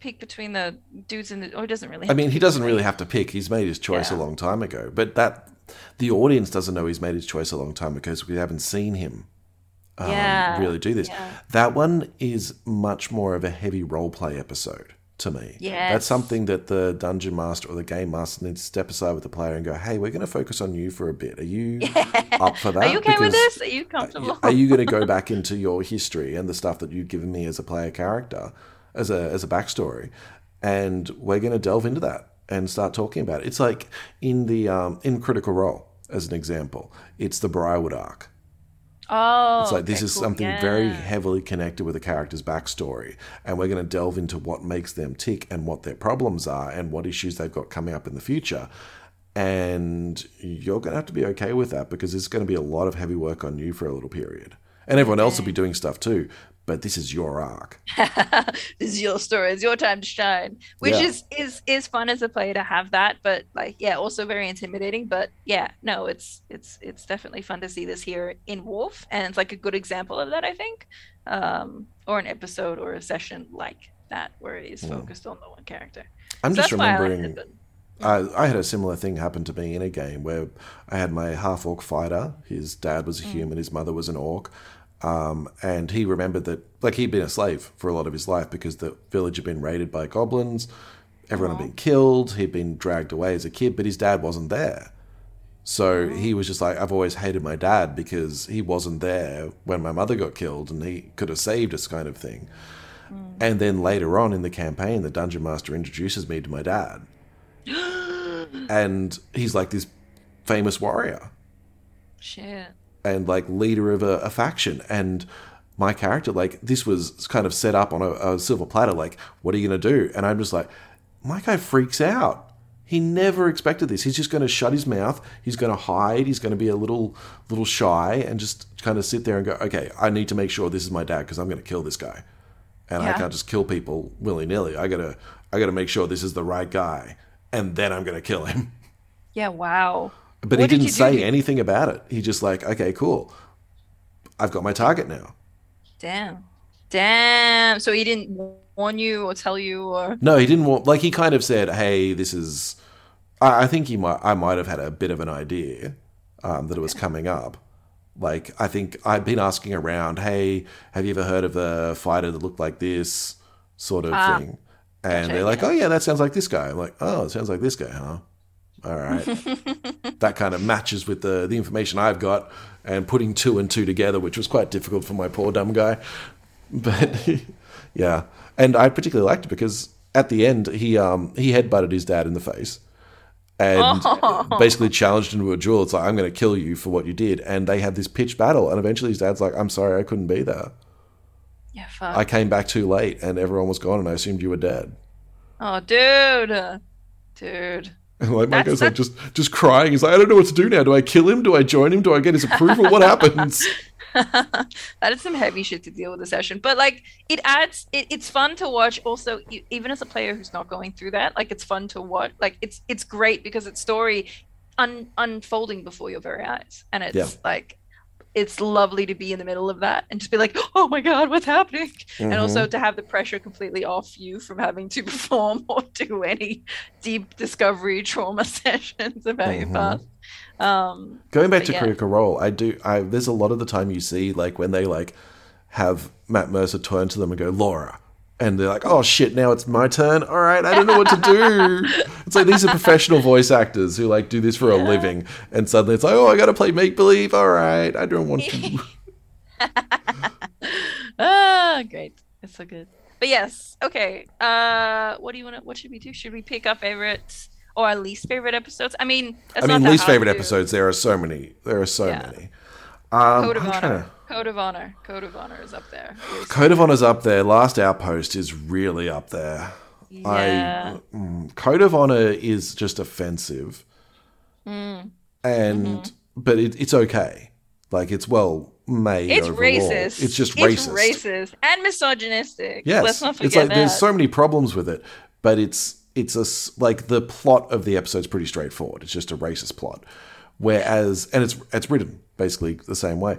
pick between the dudes in the. Oh, he doesn't really. I mean, he doesn't really have to pick. He's made his choice a long time ago. But that the audience doesn't know he's made his choice a long time because we haven't seen him um, Yeah. really do this. Yeah. That one is much more of a heavy role play episode to me. Yes. That's something that the dungeon master or the game master needs to step aside with the player and go, "Hey, we're going to focus on you for a bit. Are you up for that? Are you okay with this? Are you comfortable? are you going to go back into your history and the stuff that you've given me as a player character, as a as a backstory, and we're going to delve into that and start talking about it. It's like in the um, in Critical Role, as an example, it's the Briarwood arc. Oh, It's like this okay, is cool. something very heavily connected with the character's backstory, and we're going to delve into what makes them tick and what their problems are and what issues they've got coming up in the future. And you're going to have to be okay with that because there's going to be a lot of heavy work on you for a little period, and everyone else will be doing stuff too. But this is your arc. this is your story. It's your time to shine. Which Yeah. is is is fun as a player to have that, but like yeah, also very intimidating. But yeah, no, it's it's it's definitely fun to see this here in Worf, and it's like a good example of that, I think, um, or an episode or a session like that where it is focused on the one character. I'm So just that's why I liked remembering. I, I had a similar thing happen to me in a game where I had my half orc fighter. His dad was a human, his mother was an orc. Um, and he remembered that, like, he'd been a slave for a lot of his life because the village had been raided by goblins. Everyone had been killed. He'd been dragged away as a kid, but his dad wasn't there. So he was just like, I've always hated my dad because he wasn't there when my mother got killed and he could have saved us, kind of thing. And then later on in the campaign, the dungeon master introduces me to my dad and he's like this famous warrior Shit. And like leader of a, a faction. And my character like this was kind of set up on a, a silver platter like what are you going to do? And i'm just like my guy freaks out. He never expected this. He's just going to shut his mouth. He's going to hide. He's going to be a little little shy and just kind of sit there and go okay i need to make sure this is my dad because i'm going to kill this guy and i can't just kill people willy-nilly. I gotta i gotta make sure this is the right guy and then i'm going to kill him. Yeah. Wow. But What he did didn't you say do? anything about it. He just like, okay, cool. I've got my target now. Damn. Damn. So he didn't warn you or tell you or. No, he didn't want. Like he kind of said, "Hey, this is." I, I think he might. I might have had a bit of an idea um, that it was coming up. Like I think I'd been asking around, "Hey, have you ever heard of a fighter that looked like this?" Sort of Ah. thing. And Gotcha, they're like, yeah. "Oh yeah, that sounds like this guy." I'm like, "Oh, it sounds like this guy, huh?" All right. that kind of matches with the the information I've got, and putting two and two together, which was quite difficult for my poor dumb guy. But yeah, and I particularly liked it because at the end he um he headbutted his dad in the face, and Oh. basically challenged him to a duel. It's like I'm going to kill you for what you did, and they had this pitched battle, and eventually his dad's like, "I'm sorry, I couldn't be there. Yeah. Fuck. I came back too late, and everyone was gone, and I assumed you were dead." Oh, dude, dude. And like That's- Mako's like just just crying. He's like, I don't know what to do now. Do I kill him? Do I join him? Do I get his approval? What happens? that is some heavy shit to deal with a session but like it adds it, it's fun to watch also even as a player who's not going through that like it's fun to watch like it's it's great because it's story un, unfolding before your very eyes and it's Yeah. like it's lovely to be in the middle of that and just be like oh my god what's happening and also to have the pressure completely off you from having to perform or do any deep discovery trauma sessions about your Mhm. past um Going back to yeah. Critical Role, I do. I there's a lot of the time you see like when they like have Matt Mercer turn to them and go Laura, and they're like, oh shit, now it's my turn. All right, I don't know what to do. it's like these are professional voice actors who like do this for a living, and suddenly it's like, oh, I got to play make believe. All right, I don't want to. ah, great. It's so good. But yes, okay. Uh, what do you want to? What should we do? Should we pick our favorites or our least favorite episodes? I mean, I mean, least favorite episodes. There are so many. There are so Yeah. many. Um, Code of I'm honor. Code of honor. Code of honor is up there. Code of Honor's up there. Last Outpost is really up there. Yeah. I, mm, Code of Honor is just offensive, Mm. and Mm-hmm. but it, it's okay. Like it's well made. It's overall. racist. It's just racist. It's racist. and misogynistic. Yes, Let's not forget it's like that. there's so many problems with it, but it's it's a like the plot of the episode's pretty straightforward. It's just a racist plot, whereas and it's it's written basically the same way.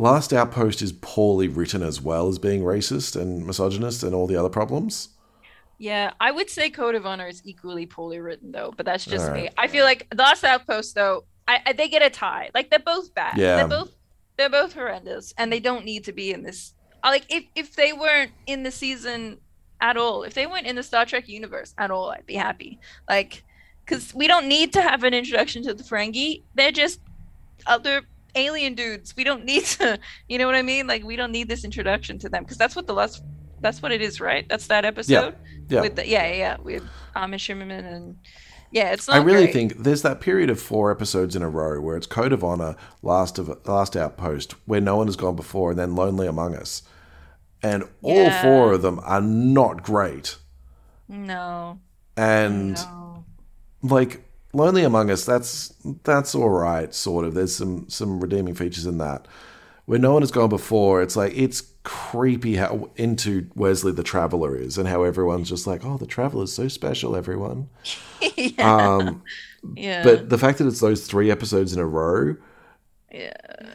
Last Outpost is poorly written as well as being racist and misogynist and all the other problems. Yeah, I would say Code of Honor is equally poorly written though, but that's just Alright. me. I feel like The Last Outpost though, I, I they get a tie. Like they're both bad. Yeah. They're both they're both horrendous and they don't need to be in this. Like if if they weren't in the season at all, if they weren't in the Star Trek universe at all, I'd be happy. Like cuz we don't need to have an introduction to the Ferengi. They're just other alien dudes. We don't need to, you know what I mean? Like we don't need this introduction to them because that's what the last that's what it is, right? That's that episode Yeah. yeah, with the, yeah, yeah, yeah, with Armin Shimerman and yeah, it's not. I really great. think there's that period of four episodes in a row where it's Code of Honor, Last of Last Outpost, where no one has gone before, and then Lonely Among Us, and all Yeah. four of them are not great. no, And no. like Lonely Among Us, that's that's all right, sort of. There's some some redeeming features in that. Where no one has gone before, it's like it's creepy how into Wesley the Traveler is, and how everyone's just like, "Oh, the Traveler's so special, everyone." yeah, Um, yeah, but the fact that it's those three episodes in a row, yeah.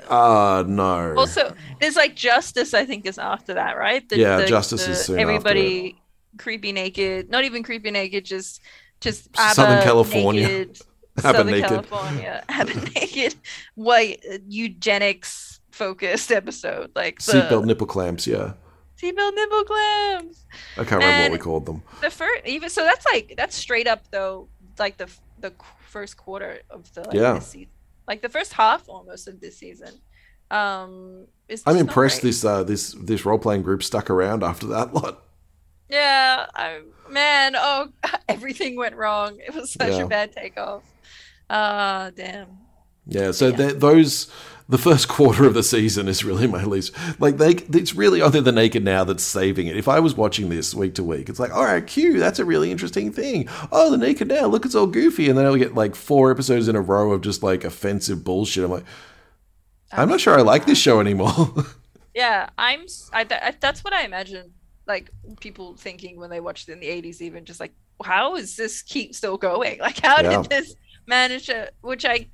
ah, no. Also, there's like Justice. I think is after that, right? The, Yeah, Justice is soon everybody creepy naked, not even creepy naked, just just Southern California. Naked, Southern naked. California, naked, white eugenics focused episode, like the Seatbelt nipple clamps, yeah. seatbelt nipple clams. I can't remember And- what we called them. the first even so that's like that's straight up though like the the first quarter of the like, Yeah. this season like the first half almost of this season um I'm impressed great. this uh, this this role playing group stuck around after that lot. Yeah I, man oh everything went wrong it was such Yeah. a bad takeoff ah damn Yeah, so Yeah. th those the first quarter of the season is really my least. Like they, it's really only the naked now that's saving it. If I was watching this week to week, it's like, all right, Q, that's a really interesting thing. Oh, the naked now, look, it's all goofy, and then I'll get like four episodes in a row of just like offensive bullshit. I'm like, I'm not sure I like this show anymore. yeah i'm s- I, th- I that's what i imagine like people thinking when they watched it in the 80s even just like how is this keep still going like how Yeah. did this manage to which i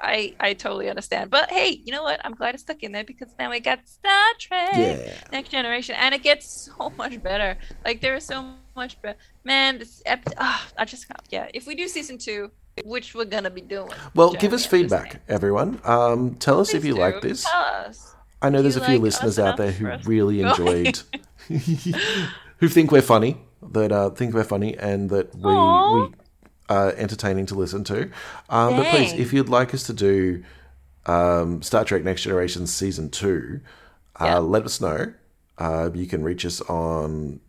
i i totally understand but hey you know what i'm glad it's stuck in there because now we got star trek yeah, next generation and it gets so much better like there is so much better man this ep- ah, i just can't yeah if we do season two which we're gonna be doing Well, give us Jeremy, I'm just feedback, everyone. Um, tell us if you do. like this. Us. I know Do there's a few like listeners out there who really enjoyed, who think we're funny, that uh, think we're funny, and that we we are entertaining to listen to. Um, but please, if you'd like us to do um, Star Trek Next Generation season two, Yeah. uh, let us know. Uh, you can reach us on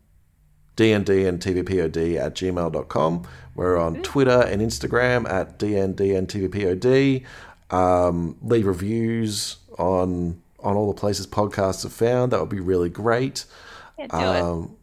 DND and TVPOD at gmail.com. We're on Twitter and Instagram at DND and TVPOD. Um, leave reviews on on all the places podcasts are found. That would be really great. Yeah, do it. Um,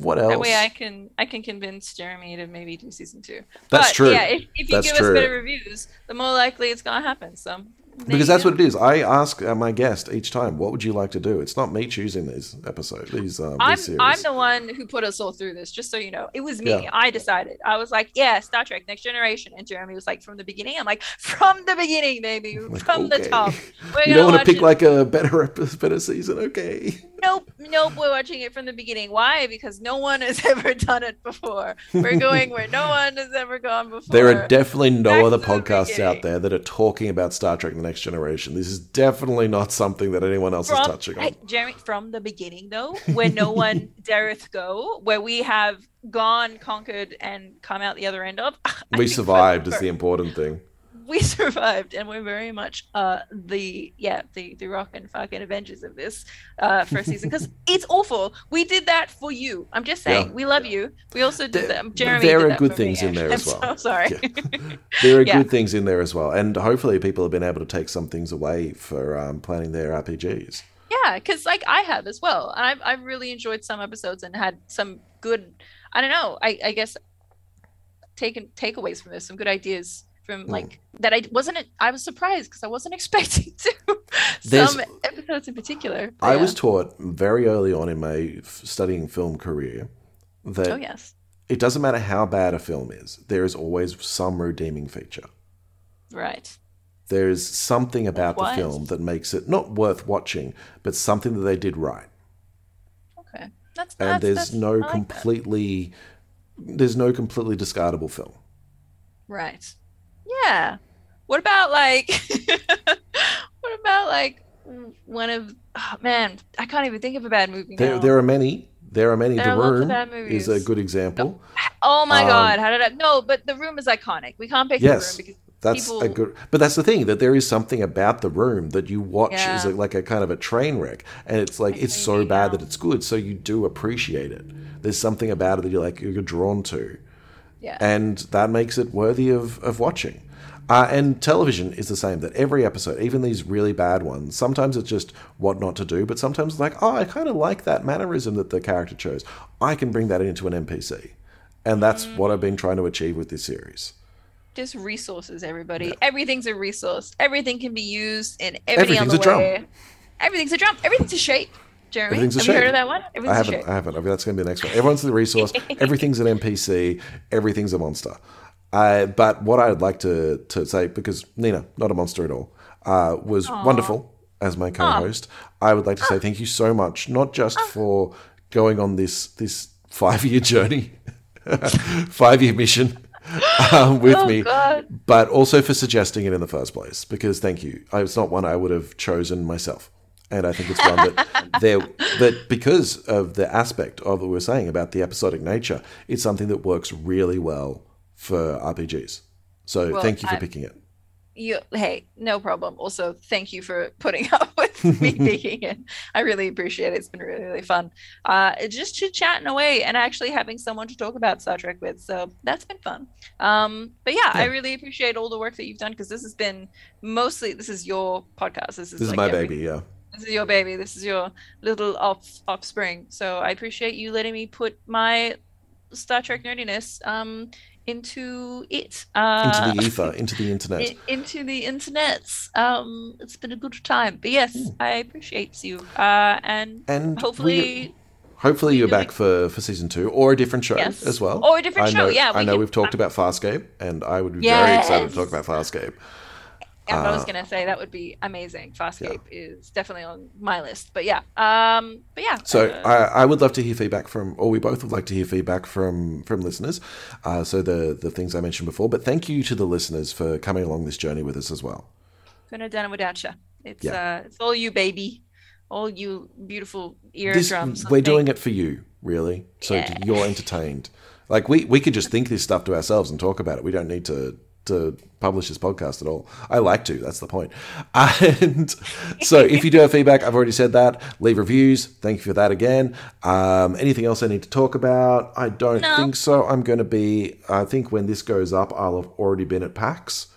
What else? That way I can I can convince Jeremy to maybe do season two. That's but, true. Yeah, if, if you That's give true. us better reviews, the more likely it's gonna happen. So because that's what it is. I ask uh, my guest each time, "What would you like to do?" It's not me choosing these episodes, these um, I'm these series. I'm the one who put us all through this, just so you know. It was me. Yeah. I decided. I was like, yeah, Star Trek Next Generation. And Jeremy was like, from the beginning. I'm like, from the beginning, baby. Like, from okay. the top. We're you don't want to pick it. like a better better season, okay? Nope, nope, we're watching it from the beginning. Why? Because no one has ever done it before. We're going where no one has ever gone before. There are definitely no Back other to the podcasts out there that are talking about Star Trek: The Next Generation. This is definitely not something that anyone else is touching on. Jeremy, from the beginning though, where no one dareth go, where we have gone, conquered, and come out the other end of. I we survived is the important thing. we survived and we're very much uh the yeah the the rock and fucking avengers of this uh first season because it's awful we did that for you i'm just saying Yeah. we love you we also did There- that jeremy there are good for me, things in there as well. i'm so sorry There are Yeah. good things in there as well, and hopefully people have been able to take some things away for um, planning their RPGs. yeah because like i have as well and I've, I've really enjoyed some episodes and had some good i don't know i i guess taken takeaways from this some good ideas. From hmm. like that i wasn't i was surprised because i wasn't expecting to some episodes in particular but I yeah. was taught very early on in my studying film career that oh yes it doesn't matter how bad a film is, there is always some redeeming feature. right There is something about the film that makes it not worth watching, but something that they did right. Okay, that's And that's, there's that's, no like that. completely there's no completely discardable film. right. Yeah. What about like? what about like one of? Oh, man, I can't even think of a bad movie There, there are many. There are many. There the are Room is a good example. oh my um, god, how did I? No, but The Room is iconic. We can't pick Yes. The Room because That's a good, but that's the thing that there is something about the room that you watch is Yeah. a, like a kind of a train wreck, and it's like I it's so bad that it's good, so you do appreciate it. There's something about it that you're like you're drawn to, yeah, and that makes it worthy of of watching. Uh, and television is the same. That every episode, even these really bad ones, sometimes it's just what not to do, but sometimes it's like, oh, I kind of like that mannerism that the character chose. I can bring that into an NPC, and that's Mm. what I've been trying to achieve with this series. just resources. Everybody, everything's a resource. Everything can be used in everything on Everything's the a drum. way. Everything's a drum. Everything's a shape. Jeremy, Everything's a have you heard of that one? I haven't. shape. I haven't. I mean, that's going to be the next one. Everyone's the resource. everything's an NPC. Everything's a monster. Uh, but what I'd like to to say, because Nina, not a monster at all, uh, was wonderful as my co-host. I would like to say thank you so much, not just for going on this this five year journey, five year mission um, with Oh, me, God. but also for suggesting it in the first place. Because thank you. It's not one I would have chosen myself. And I think it's one that there that because of the aspect of what we are saying about the episodic nature, it's something that works really well for RPGs. So Well, thank you for I- picking it. You, hey, no problem. Also, thank you for putting up with me picking it. I really appreciate it. It's been really, really fun. Uh, just chit chatting away and actually having someone to talk about Star Trek with. So that's been fun. Um, but yeah, I really appreciate all the work that you've done because this has been mostly this is your podcast. This is This is my every- baby, yeah. This is your baby. This is your little off offspring. So I appreciate you letting me put my Star Trek nerdiness um into it. Uh, Into the ether, into the internet. i- into the internets. Um, it's been a good time. But yes, I appreciate you. Uh, and and hopefully, hopefully you're back for, for season two or a different show Yes. as well. Or a different I show, know, yeah, I we know can- we've talked about Farscape, and I would be very excited to talk Yes. about Farscape. And I was uh, gonna say that would be amazing. Farscape is definitely on my list. But yeah, um, but yeah. So uh, I, I would love to hear feedback from, or we both would like to hear feedback from from listeners. Uh, so the the things I mentioned before, but thank you to the listeners for coming along this journey with us as well. couldn't have done it without you. It's Yeah. uh, it's all you, baby. All you beautiful This, eardrums. we're doing it for you, really. So Yeah. you're entertained. Like we we could just think this stuff to ourselves and talk about it. We don't need to to publish this podcast at all. I like to. That's the point. And so if you do have feedback, I've already said that. Leave reviews. Thank you for that again. Um, anything else I need to talk about? I don't No. think so. I'm going to be. I think when this goes up, I'll have already been at PAX.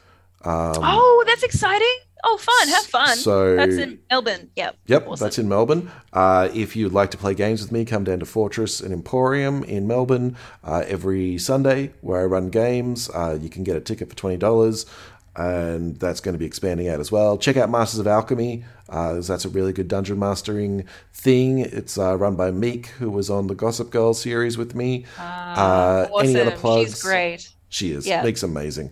oh, that's exciting. Oh, fun! Have fun. So that's in Melbourne. Yep. Yep, Awesome. that's in Melbourne. Uh, if you'd like to play games with me, come down to Fortress and Emporium in Melbourne uh, every Sunday where I run games. Uh, you can get a ticket for twenty dollars, and that's going to be expanding out as well. Check out Masters of Alchemy. Uh, that's a really good dungeon mastering thing. It's uh, run by Meek, who was on the Gossip Girl series with me. Ah, Uh, any other awesome. plugs? She's great. She is. Yeah. Meek's amazing.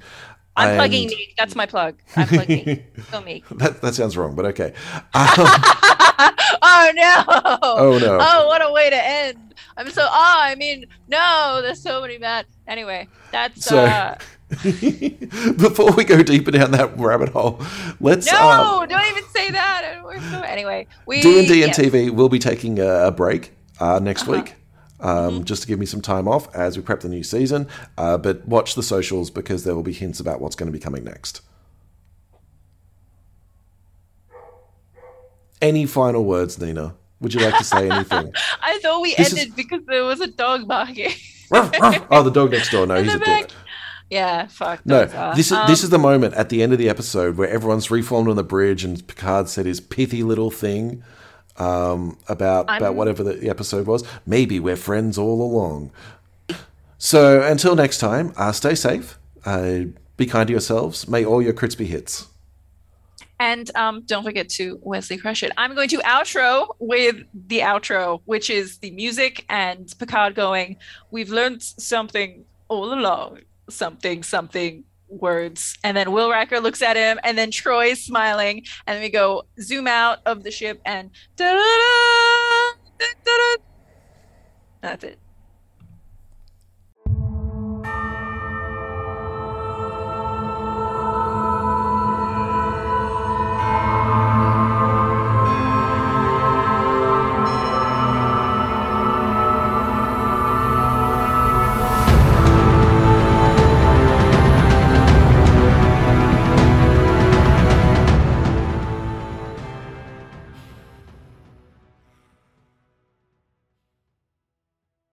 I'm And- plugging Meek. That's my plug. I'm plugging Meek. Go Meek. That, that sounds wrong, but okay. oh no! Oh, no. Oh, what a way to end! I'm so. Oh, I mean, no. There's so many bad. Anyway, that's. So- uh, Before we go deeper down that rabbit hole, let's. no, um, don't even say that. Anyway, we. D and D and. Uh-huh. TV will be taking a, a break uh, next week, um, just to give me some time off as we prep the new season. Uh, but watch the socials because there will be hints about what's going to be coming next. Any final words, Nina? Would you like to say anything? I thought we This is- ended because there was a dog barking. Ruff, ruff. oh, the dog next door. No, In he's a dick. Yeah, fuck. No, this is Um, this is the moment at the end of the episode where everyone's reformed on the bridge and Picard said his pithy little thing um, about about I'm- whatever the, the episode was. Maybe we're friends all along. So until next time, uh, stay safe. Uh, be kind to yourselves. May all your crits be hits. And um, don't forget to Wesley Crush It. I'm going to outro with the outro, which is the music and Picard going, We've learned something all along. Something, something, words. And then Will Riker looks at him, and then Troi's smiling. And then we go zoom out of the ship and da-da-da, da-da-da. that's it.